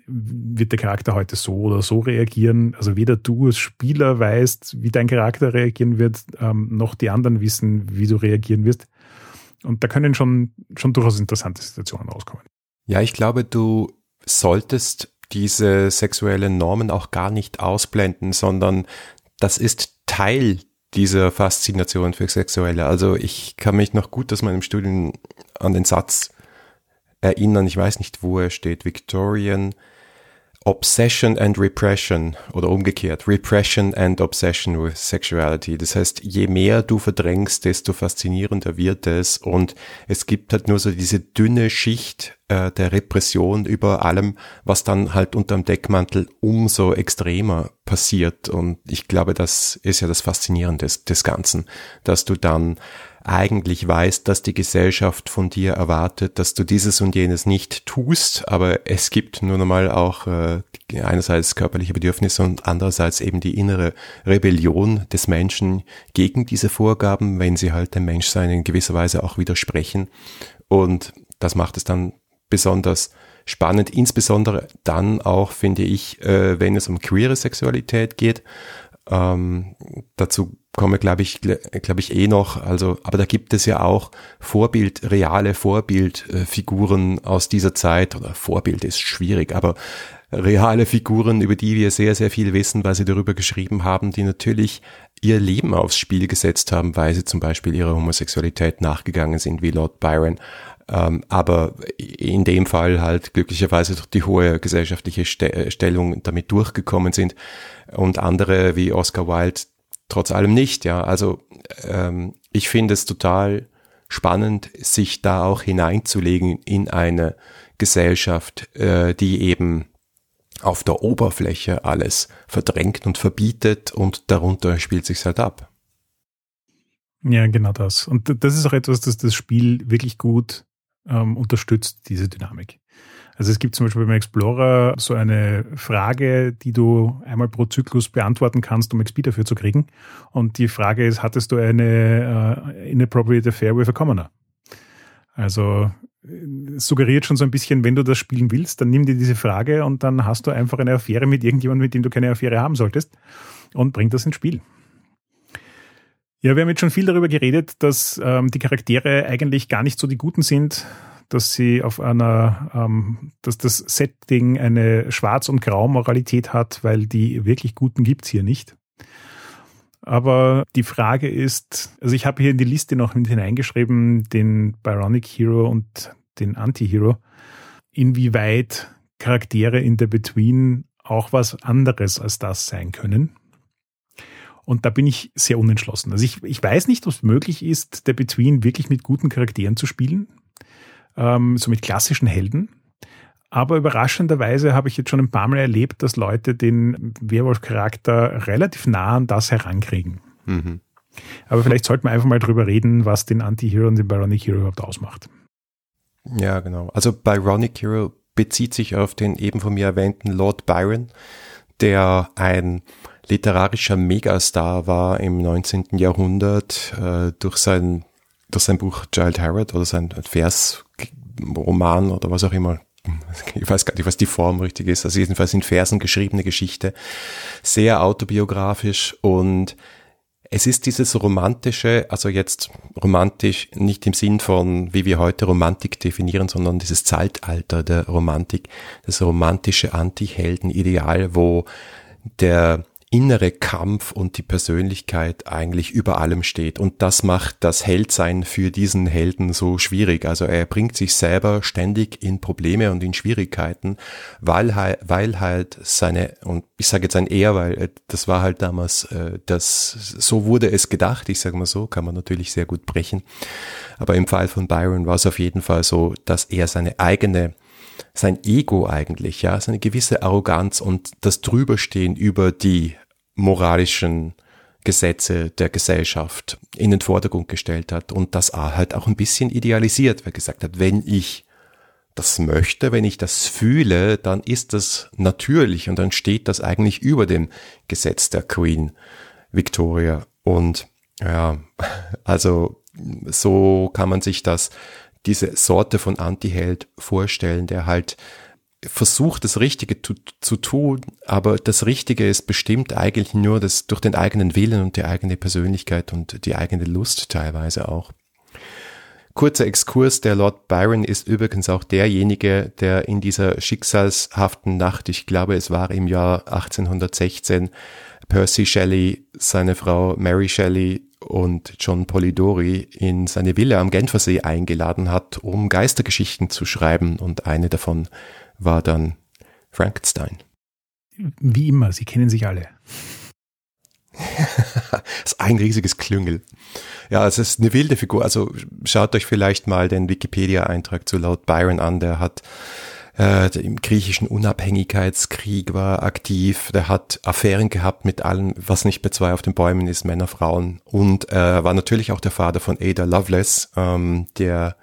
wird der Charakter heute so oder so reagieren. Also weder du als Spieler weißt, wie dein Charakter reagieren wird, ähm, noch die anderen wissen, wie du reagieren wirst. Und da können schon, schon durchaus interessante Situationen rauskommen. Ja, ich glaube, du solltest diese sexuellen Normen auch gar nicht ausblenden, sondern das ist Teil dieser Faszination für Sexuelle. Also ich kann mich noch gut aus meinem Studium an den Satz erinnern, ich weiß nicht, wo er steht, Victorian Obsession and Repression oder umgekehrt, Repression and Obsession with Sexuality. Das heißt, je mehr du verdrängst, desto faszinierender wird es und es gibt halt nur so diese dünne Schicht äh, der Repression über allem, was dann halt unterm Deckmantel umso extremer passiert und ich glaube, das ist ja das Faszinierende des, des Ganzen, dass du dann eigentlich weißt, dass die Gesellschaft von dir erwartet, dass du dieses und jenes nicht tust, aber es gibt nur einmal auch äh, einerseits körperliche Bedürfnisse und andererseits eben die innere Rebellion des Menschen gegen diese Vorgaben, wenn sie halt dem Menschsein in gewisser Weise auch widersprechen. Und das macht es dann besonders spannend, insbesondere dann auch, finde ich, äh, wenn es um queere Sexualität geht. Ähm, dazu komme, glaube ich, glaube ich eh noch. Also, aber da gibt es ja auch Vorbild, reale Vorbildfiguren aus dieser Zeit oder Vorbild ist schwierig, aber reale Figuren, über die wir sehr, sehr viel wissen, weil sie darüber geschrieben haben, die natürlich ihr Leben aufs Spiel gesetzt haben, weil sie zum Beispiel ihrer Homosexualität nachgegangen sind, wie Lord Byron. Ähm, aber in dem Fall halt glücklicherweise durch die hohe gesellschaftliche Stellung damit durchgekommen sind und andere wie Oscar Wilde trotz allem nicht, ja. Also ähm, ich finde es total spannend, sich da auch hineinzulegen in eine Gesellschaft, äh, die eben auf der Oberfläche alles verdrängt und verbietet und darunter spielt sich's halt ab. Ja, genau das. Und das ist auch etwas, das das Spiel wirklich gut ähm, unterstützt, diese Dynamik. Also es gibt zum Beispiel beim Explorer so eine Frage, die du einmal pro Zyklus beantworten kannst, um XP dafür zu kriegen. Und die Frage ist, hattest du eine uh, inappropriate affair with a commoner? Also es suggeriert schon so ein bisschen, wenn du das spielen willst, dann nimm dir diese Frage und dann hast du einfach eine Affäre mit irgendjemandem, mit dem du keine Affäre haben solltest und bring das ins Spiel. Ja, wir haben jetzt schon viel darüber geredet, dass ähm, die Charaktere eigentlich gar nicht so die Guten sind, dass sie auf einer, ähm, dass das Setting eine Schwarz- und Grau-Moralität hat, weil die wirklich Guten gibt's hier nicht. Aber die Frage ist, also ich habe hier in die Liste noch mit hineingeschrieben, den Byronic Hero und den Anti-Hero, inwieweit Charaktere in der Between auch was anderes als das sein können. Und da bin ich sehr unentschlossen. Also ich, ich weiß nicht, ob es möglich ist, der Between wirklich mit guten Charakteren zu spielen ähm, so mit klassischen Helden. Aber überraschenderweise habe ich jetzt schon ein paar Mal erlebt, dass Leute den Werwolf-Charakter relativ nah an das herankriegen. Mhm. Aber vielleicht sollten wir einfach mal drüber reden, was den Anti-Hero und den Byronic Hero überhaupt ausmacht. Ja, genau. Also Byronic Hero bezieht sich auf den eben von mir erwähnten Lord Byron, der ein literarischer Megastar war im 19. Jahrhundert äh, durch sein durch sein Buch Child Harrod oder sein Versroman oder was auch immer, ich weiß gar nicht, was die Form richtig ist, also jedenfalls in Versen geschriebene Geschichte, sehr autobiografisch und es ist dieses romantische, also jetzt romantisch nicht im Sinn von, wie wir heute Romantik definieren, sondern dieses Zeitalter der Romantik, das romantische Anti-Helden-Ideal, wo der innere Kampf und die Persönlichkeit eigentlich über allem steht. Und das macht das Heldsein für diesen Helden so schwierig. Also er bringt sich selber ständig in Probleme und in Schwierigkeiten, weil weil halt seine, und ich sage jetzt ein Er, weil äh, das war halt damals, äh, das, so wurde es gedacht, ich sage mal so, kann man natürlich sehr gut brechen. Aber im Fall von Byron war es auf jeden Fall so, dass er seine eigene sein Ego eigentlich, ja, seine gewisse Arroganz und das Drüberstehen über die moralischen Gesetze der Gesellschaft in den Vordergrund gestellt hat und das halt auch ein bisschen idealisiert, weil gesagt hat, wenn ich das möchte, wenn ich das fühle, dann ist das natürlich und dann steht das eigentlich über dem Gesetz der Queen Victoria. Und ja, also so kann man sich das, diese Sorte von Antiheld vorstellen, der halt versucht, das Richtige zu, zu tun, aber das Richtige ist bestimmt eigentlich nur das durch den eigenen Willen und die eigene Persönlichkeit und die eigene Lust teilweise auch. Kurzer Exkurs, der Lord Byron ist übrigens auch derjenige, der in dieser schicksalshaften Nacht, ich glaube es war im Jahr 1816, Percy Shelley, seine Frau Mary Shelley und John Polidori in seine Villa am Genfersee eingeladen hat, um Geistergeschichten zu schreiben und eine davon war dann Frankenstein. Wie immer, sie kennen sich alle. das ist ein riesiges Klüngel. Ja, es ist eine wilde Figur. Also schaut euch vielleicht mal den Wikipedia-Eintrag zu Lord Byron an. Der hat äh, im griechischen Unabhängigkeitskrieg war aktiv. Der hat Affären gehabt mit allen, was nicht bei zwei auf den Bäumen ist, Männer, Frauen. Und äh, war natürlich auch der Vater von Ada Lovelace, ähm, der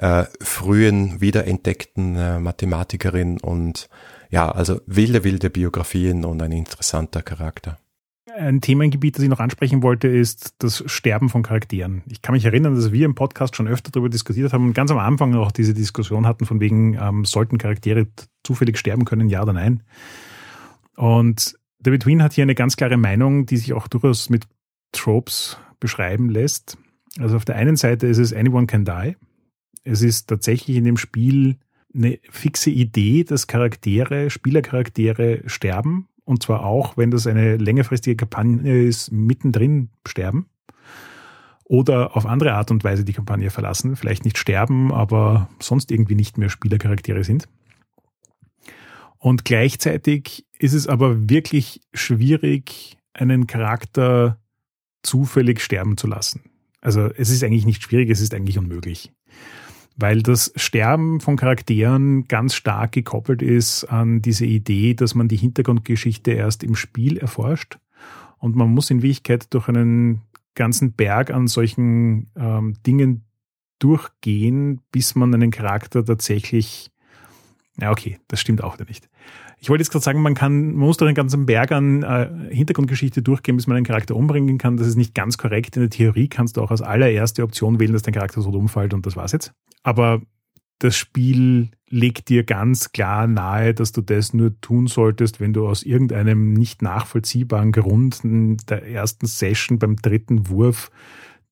äh, frühen wiederentdeckten äh, Mathematikerin und ja, also wilde, wilde Biografien und ein interessanter Charakter. Ein Themengebiet, das ich noch ansprechen wollte, ist das Sterben von Charakteren. Ich kann mich erinnern, dass wir im Podcast schon öfter darüber diskutiert haben und ganz am Anfang auch diese Diskussion hatten, von wegen, ähm, sollten Charaktere zufällig sterben können, ja oder nein. Und der Between hat hier eine ganz klare Meinung, die sich auch durchaus mit Tropes beschreiben lässt. Also auf der einen Seite ist es Anyone can die. Es ist tatsächlich in dem Spiel eine fixe Idee, dass Charaktere, Spielercharaktere sterben. Und zwar auch, wenn das eine längerfristige Kampagne ist, mittendrin sterben. Oder auf andere Art und Weise die Kampagne verlassen. Vielleicht nicht sterben, aber sonst irgendwie nicht mehr Spielercharaktere sind. Und gleichzeitig ist es aber wirklich schwierig, einen Charakter zufällig sterben zu lassen. Also es ist eigentlich nicht schwierig, es ist eigentlich unmöglich weil das Sterben von Charakteren ganz stark gekoppelt ist an diese Idee, dass man die Hintergrundgeschichte erst im Spiel erforscht. Und man muss in Wirklichkeit durch einen ganzen Berg an solchen ähm, Dingen durchgehen, bis man einen Charakter tatsächlich. Ja, okay, das stimmt auch nicht. Ich wollte jetzt gerade sagen, man kann, man muss durch einen ganzen Berg an äh, Hintergrundgeschichte durchgehen, bis man einen Charakter umbringen kann. Das ist nicht ganz korrekt. In der Theorie kannst du auch als allererste Option wählen, dass dein Charakter so umfällt und das war's jetzt. Aber das Spiel legt dir ganz klar nahe, dass du das nur tun solltest, wenn du aus irgendeinem nicht nachvollziehbaren Grund in der ersten Session beim dritten Wurf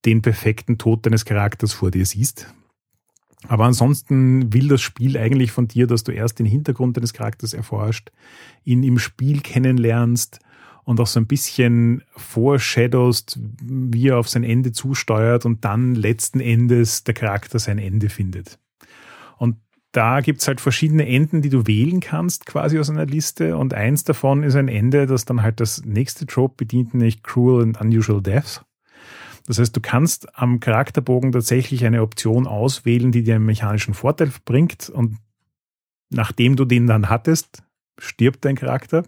den perfekten Tod deines Charakters vor dir siehst. Aber ansonsten will das Spiel eigentlich von dir, dass du erst den Hintergrund deines Charakters erforscht, ihn im Spiel kennenlernst und auch so ein bisschen foreshadowst, wie er auf sein Ende zusteuert und dann letzten Endes der Charakter sein Ende findet. Und da gibt's halt verschiedene Enden, die du wählen kannst, quasi aus einer Liste. Und eins davon ist ein Ende, das dann halt das nächste Trope bedient, nämlich Cruel and Unusual Deaths. Das heißt, du kannst am Charakterbogen tatsächlich eine Option auswählen, die dir einen mechanischen Vorteil bringt und nachdem du den dann hattest, stirbt dein Charakter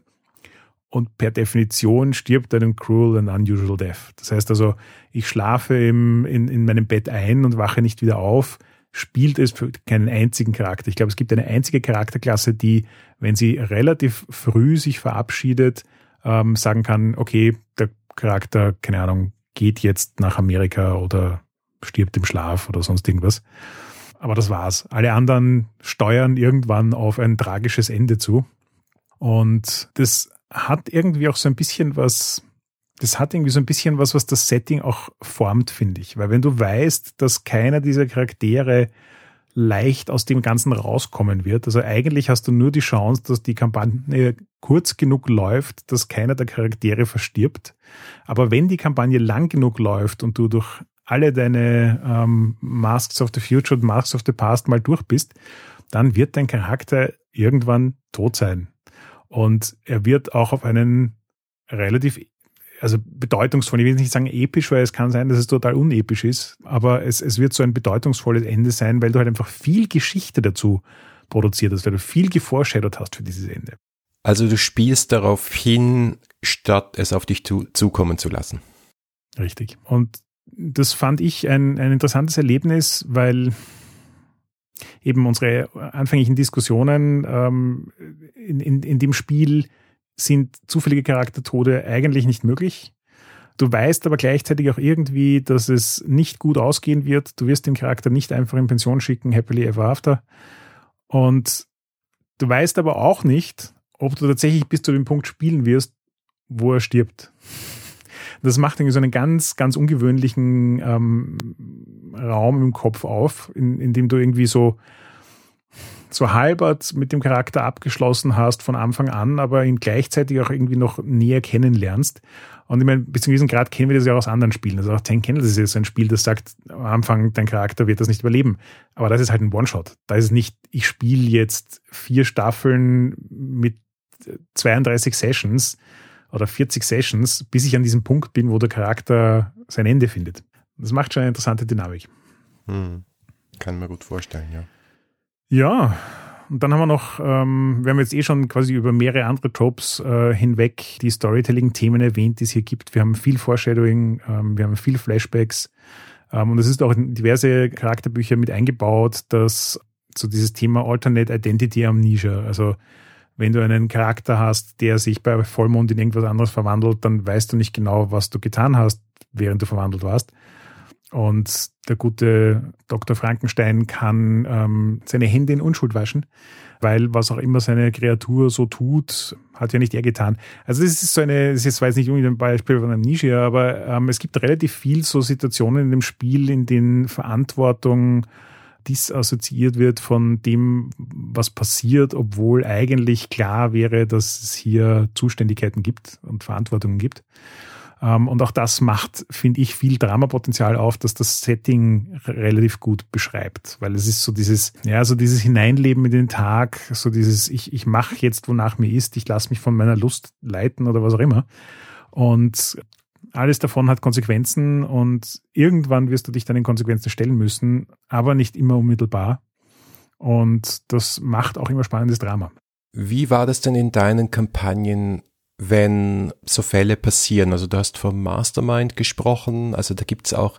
und per Definition stirbt einem cruel and unusual death. Das heißt also, ich schlafe im, in, in meinem Bett ein und wache nicht wieder auf, spielt es für keinen einzigen Charakter. Ich glaube, es gibt eine einzige Charakterklasse, die, wenn sie relativ früh sich verabschiedet, ähm, sagen kann, okay, der Charakter, keine Ahnung, geht jetzt nach Amerika oder stirbt im Schlaf oder sonst irgendwas. Aber das war's. Alle anderen steuern irgendwann auf ein tragisches Ende zu. Und das hat irgendwie auch so ein bisschen was das hat irgendwie so ein bisschen was, was das Setting auch formt, finde ich. Weil wenn du weißt, dass keiner dieser Charaktere leicht aus dem Ganzen rauskommen wird. Also eigentlich hast du nur die Chance, dass die Kampagne kurz genug läuft, dass keiner der Charaktere verstirbt. Aber wenn die Kampagne lang genug läuft und du durch alle deine ähm, Masks of the Future und Masks of the Past mal durch bist, dann wird dein Charakter irgendwann tot sein. Und er wird auch auf einen relativ also bedeutungsvoll, ich will nicht sagen episch, weil es kann sein, dass es total unepisch ist, aber es, es wird so ein bedeutungsvolles Ende sein, weil du halt einfach viel Geschichte dazu produziert hast, weil du viel geforeshadowt hast für dieses Ende. Also du spielst darauf hin, statt es auf dich zu, zukommen zu lassen. Richtig. Und das fand ich ein, ein interessantes Erlebnis, weil eben unsere anfänglichen Diskussionen ähm, in, in, in dem Spiel sind zufällige Charaktertode eigentlich nicht möglich. Du weißt aber gleichzeitig auch irgendwie, dass es nicht gut ausgehen wird. Du wirst den Charakter nicht einfach in Pension schicken, happily ever after. Und du weißt aber auch nicht, ob du tatsächlich bis zu dem Punkt spielen wirst, wo er stirbt. Das macht irgendwie so einen ganz, ganz ungewöhnlichen ähm, Raum im Kopf auf, in, in dem du irgendwie so so halbert mit dem Charakter abgeschlossen hast von Anfang an, aber ihn gleichzeitig auch irgendwie noch näher kennenlernst. Und ich meine, bis zu diesem Grad kennen wir das ja auch aus anderen Spielen. Also auch Ten Candles ist jetzt ein Spiel, das sagt, am Anfang, dein Charakter wird das nicht überleben. Aber das ist halt ein One-Shot. Da ist es nicht, ich spiele jetzt vier Staffeln mit 32 Sessions oder 40 Sessions, bis ich an diesem Punkt bin, wo der Charakter sein Ende findet. Das macht schon eine interessante Dynamik. Hm. Kann man gut vorstellen, ja. Ja, und dann haben wir noch, ähm, wir haben jetzt eh schon quasi über mehrere andere Tropes äh, hinweg die Storytelling-Themen erwähnt, die es hier gibt. Wir haben viel Foreshadowing, ähm, wir haben viel Flashbacks ähm, und es ist auch in diverse Charakterbücher mit eingebaut, dass so dieses Thema Alternate Identity Amnesia, also wenn du einen Charakter hast, der sich bei Vollmond in irgendwas anderes verwandelt, dann weißt du nicht genau, was du getan hast, während du verwandelt warst. Und der gute Dr. Frankenstein kann ähm, seine Hände in Unschuld waschen, weil was auch immer seine Kreatur so tut, hat ja nicht er getan. Also das ist so eine, das ist weiß nicht unbedingt ein Beispiel von Nische, aber ähm, es gibt relativ viel so Situationen in dem Spiel, in denen Verantwortung disassoziiert wird von dem, was passiert, obwohl eigentlich klar wäre, dass es hier Zuständigkeiten gibt und Verantwortungen gibt. Ähm, und auch das macht, finde ich, viel Dramapotenzial auf, dass das Setting relativ gut beschreibt. Weil es ist so dieses, ja, so dieses Hineinleben in den Tag, so dieses, ich, ich mache jetzt, wonach mir ist, ich lasse mich von meiner Lust leiten oder was auch immer. Und alles davon hat Konsequenzen und irgendwann wirst du dich dann den Konsequenzen stellen müssen, aber nicht immer unmittelbar. Und das macht auch immer spannendes Drama. Wie war das denn in deinen Kampagnen wenn so Fälle passieren. Also du hast vom Mastermind gesprochen, also da gibt's auch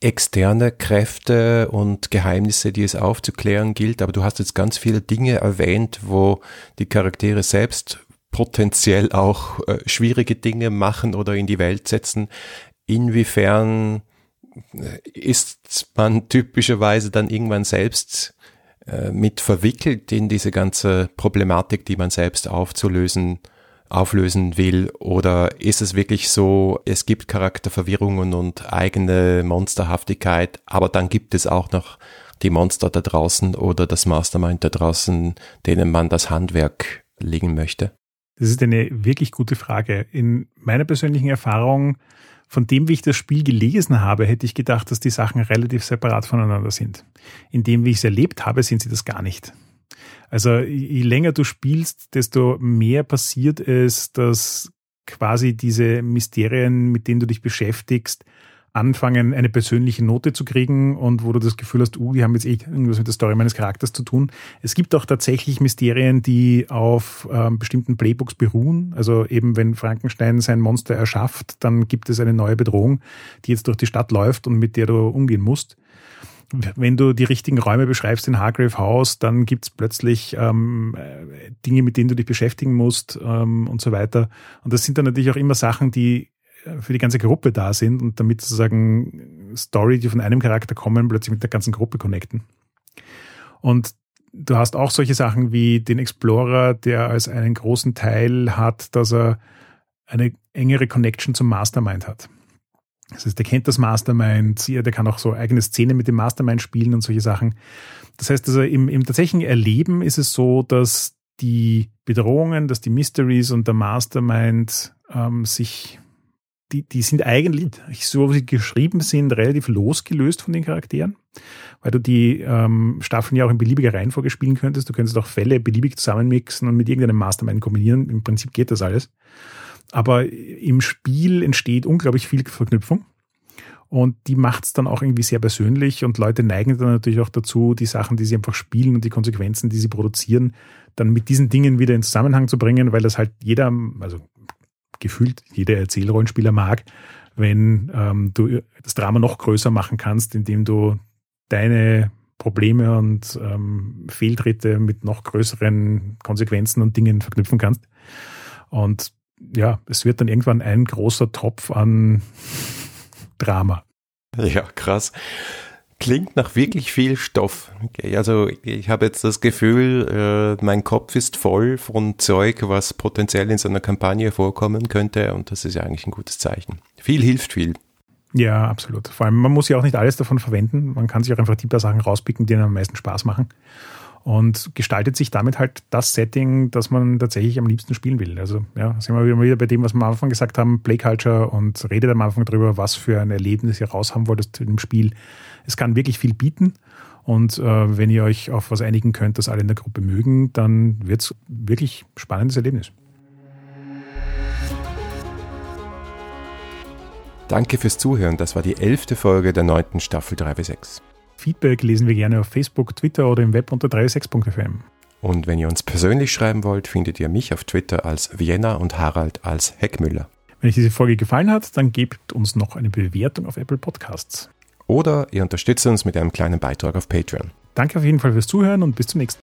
externe Kräfte und Geheimnisse, die es aufzuklären gilt, aber du hast jetzt ganz viele Dinge erwähnt, wo die Charaktere selbst potenziell auch äh, schwierige Dinge machen oder in die Welt setzen. Inwiefern äh, ist man typischerweise dann irgendwann selbst äh, mit verwickelt in diese ganze Problematik, die man selbst aufzulösen auflösen will? Oder ist es wirklich so, es gibt Charakterverwirrungen und eigene Monsterhaftigkeit, aber dann gibt es auch noch die Monster da draußen oder das Mastermind da draußen, denen man das Handwerk legen möchte? Das ist eine wirklich gute Frage. In meiner persönlichen Erfahrung, von dem, wie ich das Spiel gelesen habe, hätte ich gedacht, dass die Sachen relativ separat voneinander sind. In dem, wie ich es erlebt habe, sind sie das gar nicht. Also je länger du spielst, desto mehr passiert es, dass quasi diese Mysterien, mit denen du dich beschäftigst, anfangen, eine persönliche Note zu kriegen und wo du das Gefühl hast, uh, die haben jetzt eh irgendwas mit der Story meines Charakters zu tun. Es gibt auch tatsächlich Mysterien, die auf ähm, bestimmten Playbooks beruhen. Also eben, wenn Frankenstein sein Monster erschafft, dann gibt es eine neue Bedrohung, die jetzt durch die Stadt läuft und mit der du umgehen musst wenn du die richtigen Räume beschreibst in Hargrave House, dann gibt's plötzlich ähm, Dinge, mit denen du dich beschäftigen musst ähm, und so weiter. Und das sind dann natürlich auch immer Sachen, die äh, für die ganze Gruppe da sind und damit sozusagen Story, die von einem Charakter kommen, plötzlich mit der ganzen Gruppe connecten. Und du hast auch solche Sachen wie den Explorer, der als einen großen Teil hat, dass er eine engere Connection zum Mastermind hat. Das heißt, der kennt das Mastermind, der kann auch so eigene Szenen mit dem Mastermind spielen und solche Sachen. Das heißt, also im, im tatsächlichen Erleben ist es so, dass die Bedrohungen, dass die Mysteries und der Mastermind ähm, sich, die, die sind eigentlich, so wie sie geschrieben sind, relativ losgelöst von den Charakteren, weil du die ähm, Staffeln ja auch in beliebiger Reihenfolge spielen könntest. Du könntest auch Fälle beliebig zusammenmixen und mit irgendeinem Mastermind kombinieren. Im Prinzip geht das alles. Aber im Spiel entsteht unglaublich viel Verknüpfung. Und die macht es dann auch irgendwie sehr persönlich und Leute neigen dann natürlich auch dazu, die Sachen, die sie einfach spielen und die Konsequenzen, die sie produzieren, dann mit diesen Dingen wieder in Zusammenhang zu bringen, weil das halt jeder, also gefühlt jeder Erzählrollenspieler mag, wenn ähm, du das Drama noch größer machen kannst, indem du deine Probleme und ähm, Fehltritte mit noch größeren Konsequenzen und Dingen verknüpfen kannst. Und ja, es wird dann irgendwann ein großer Topf an Drama. Ja, krass. Klingt nach wirklich viel Stoff. Okay, also ich habe jetzt das Gefühl, äh, mein Kopf ist voll von Zeug, was potenziell in so einer Kampagne vorkommen könnte und das ist ja eigentlich ein gutes Zeichen. Viel hilft viel. Ja, absolut. Vor allem, man muss ja auch nicht alles davon verwenden. Man kann sich auch einfach die paar Sachen rauspicken, die einem am meisten Spaß machen und gestaltet sich damit halt das Setting, das man tatsächlich am liebsten spielen will. Also ja, sind wir wieder bei dem, was wir am Anfang gesagt haben, Play Culture und redet am Anfang darüber, was für ein Erlebnis ihr raushaben wolltet in dem Spiel. Es kann wirklich viel bieten und äh, wenn ihr euch auf was einigen könnt, das alle in der Gruppe mögen, dann wird es wirklich spannendes Erlebnis. Danke fürs Zuhören. Das war die elfte Folge der neunten Staffel 3 bis 6. Feedback lesen wir gerne auf Facebook, Twitter oder im Web unter 36.fm. Und wenn ihr uns persönlich schreiben wollt, findet ihr mich auf Twitter als Vienna und Harald als Heckmüller. Wenn euch diese Folge gefallen hat, dann gebt uns noch eine Bewertung auf Apple Podcasts. Oder ihr unterstützt uns mit einem kleinen Beitrag auf Patreon. Danke auf jeden Fall fürs Zuhören und bis zum nächsten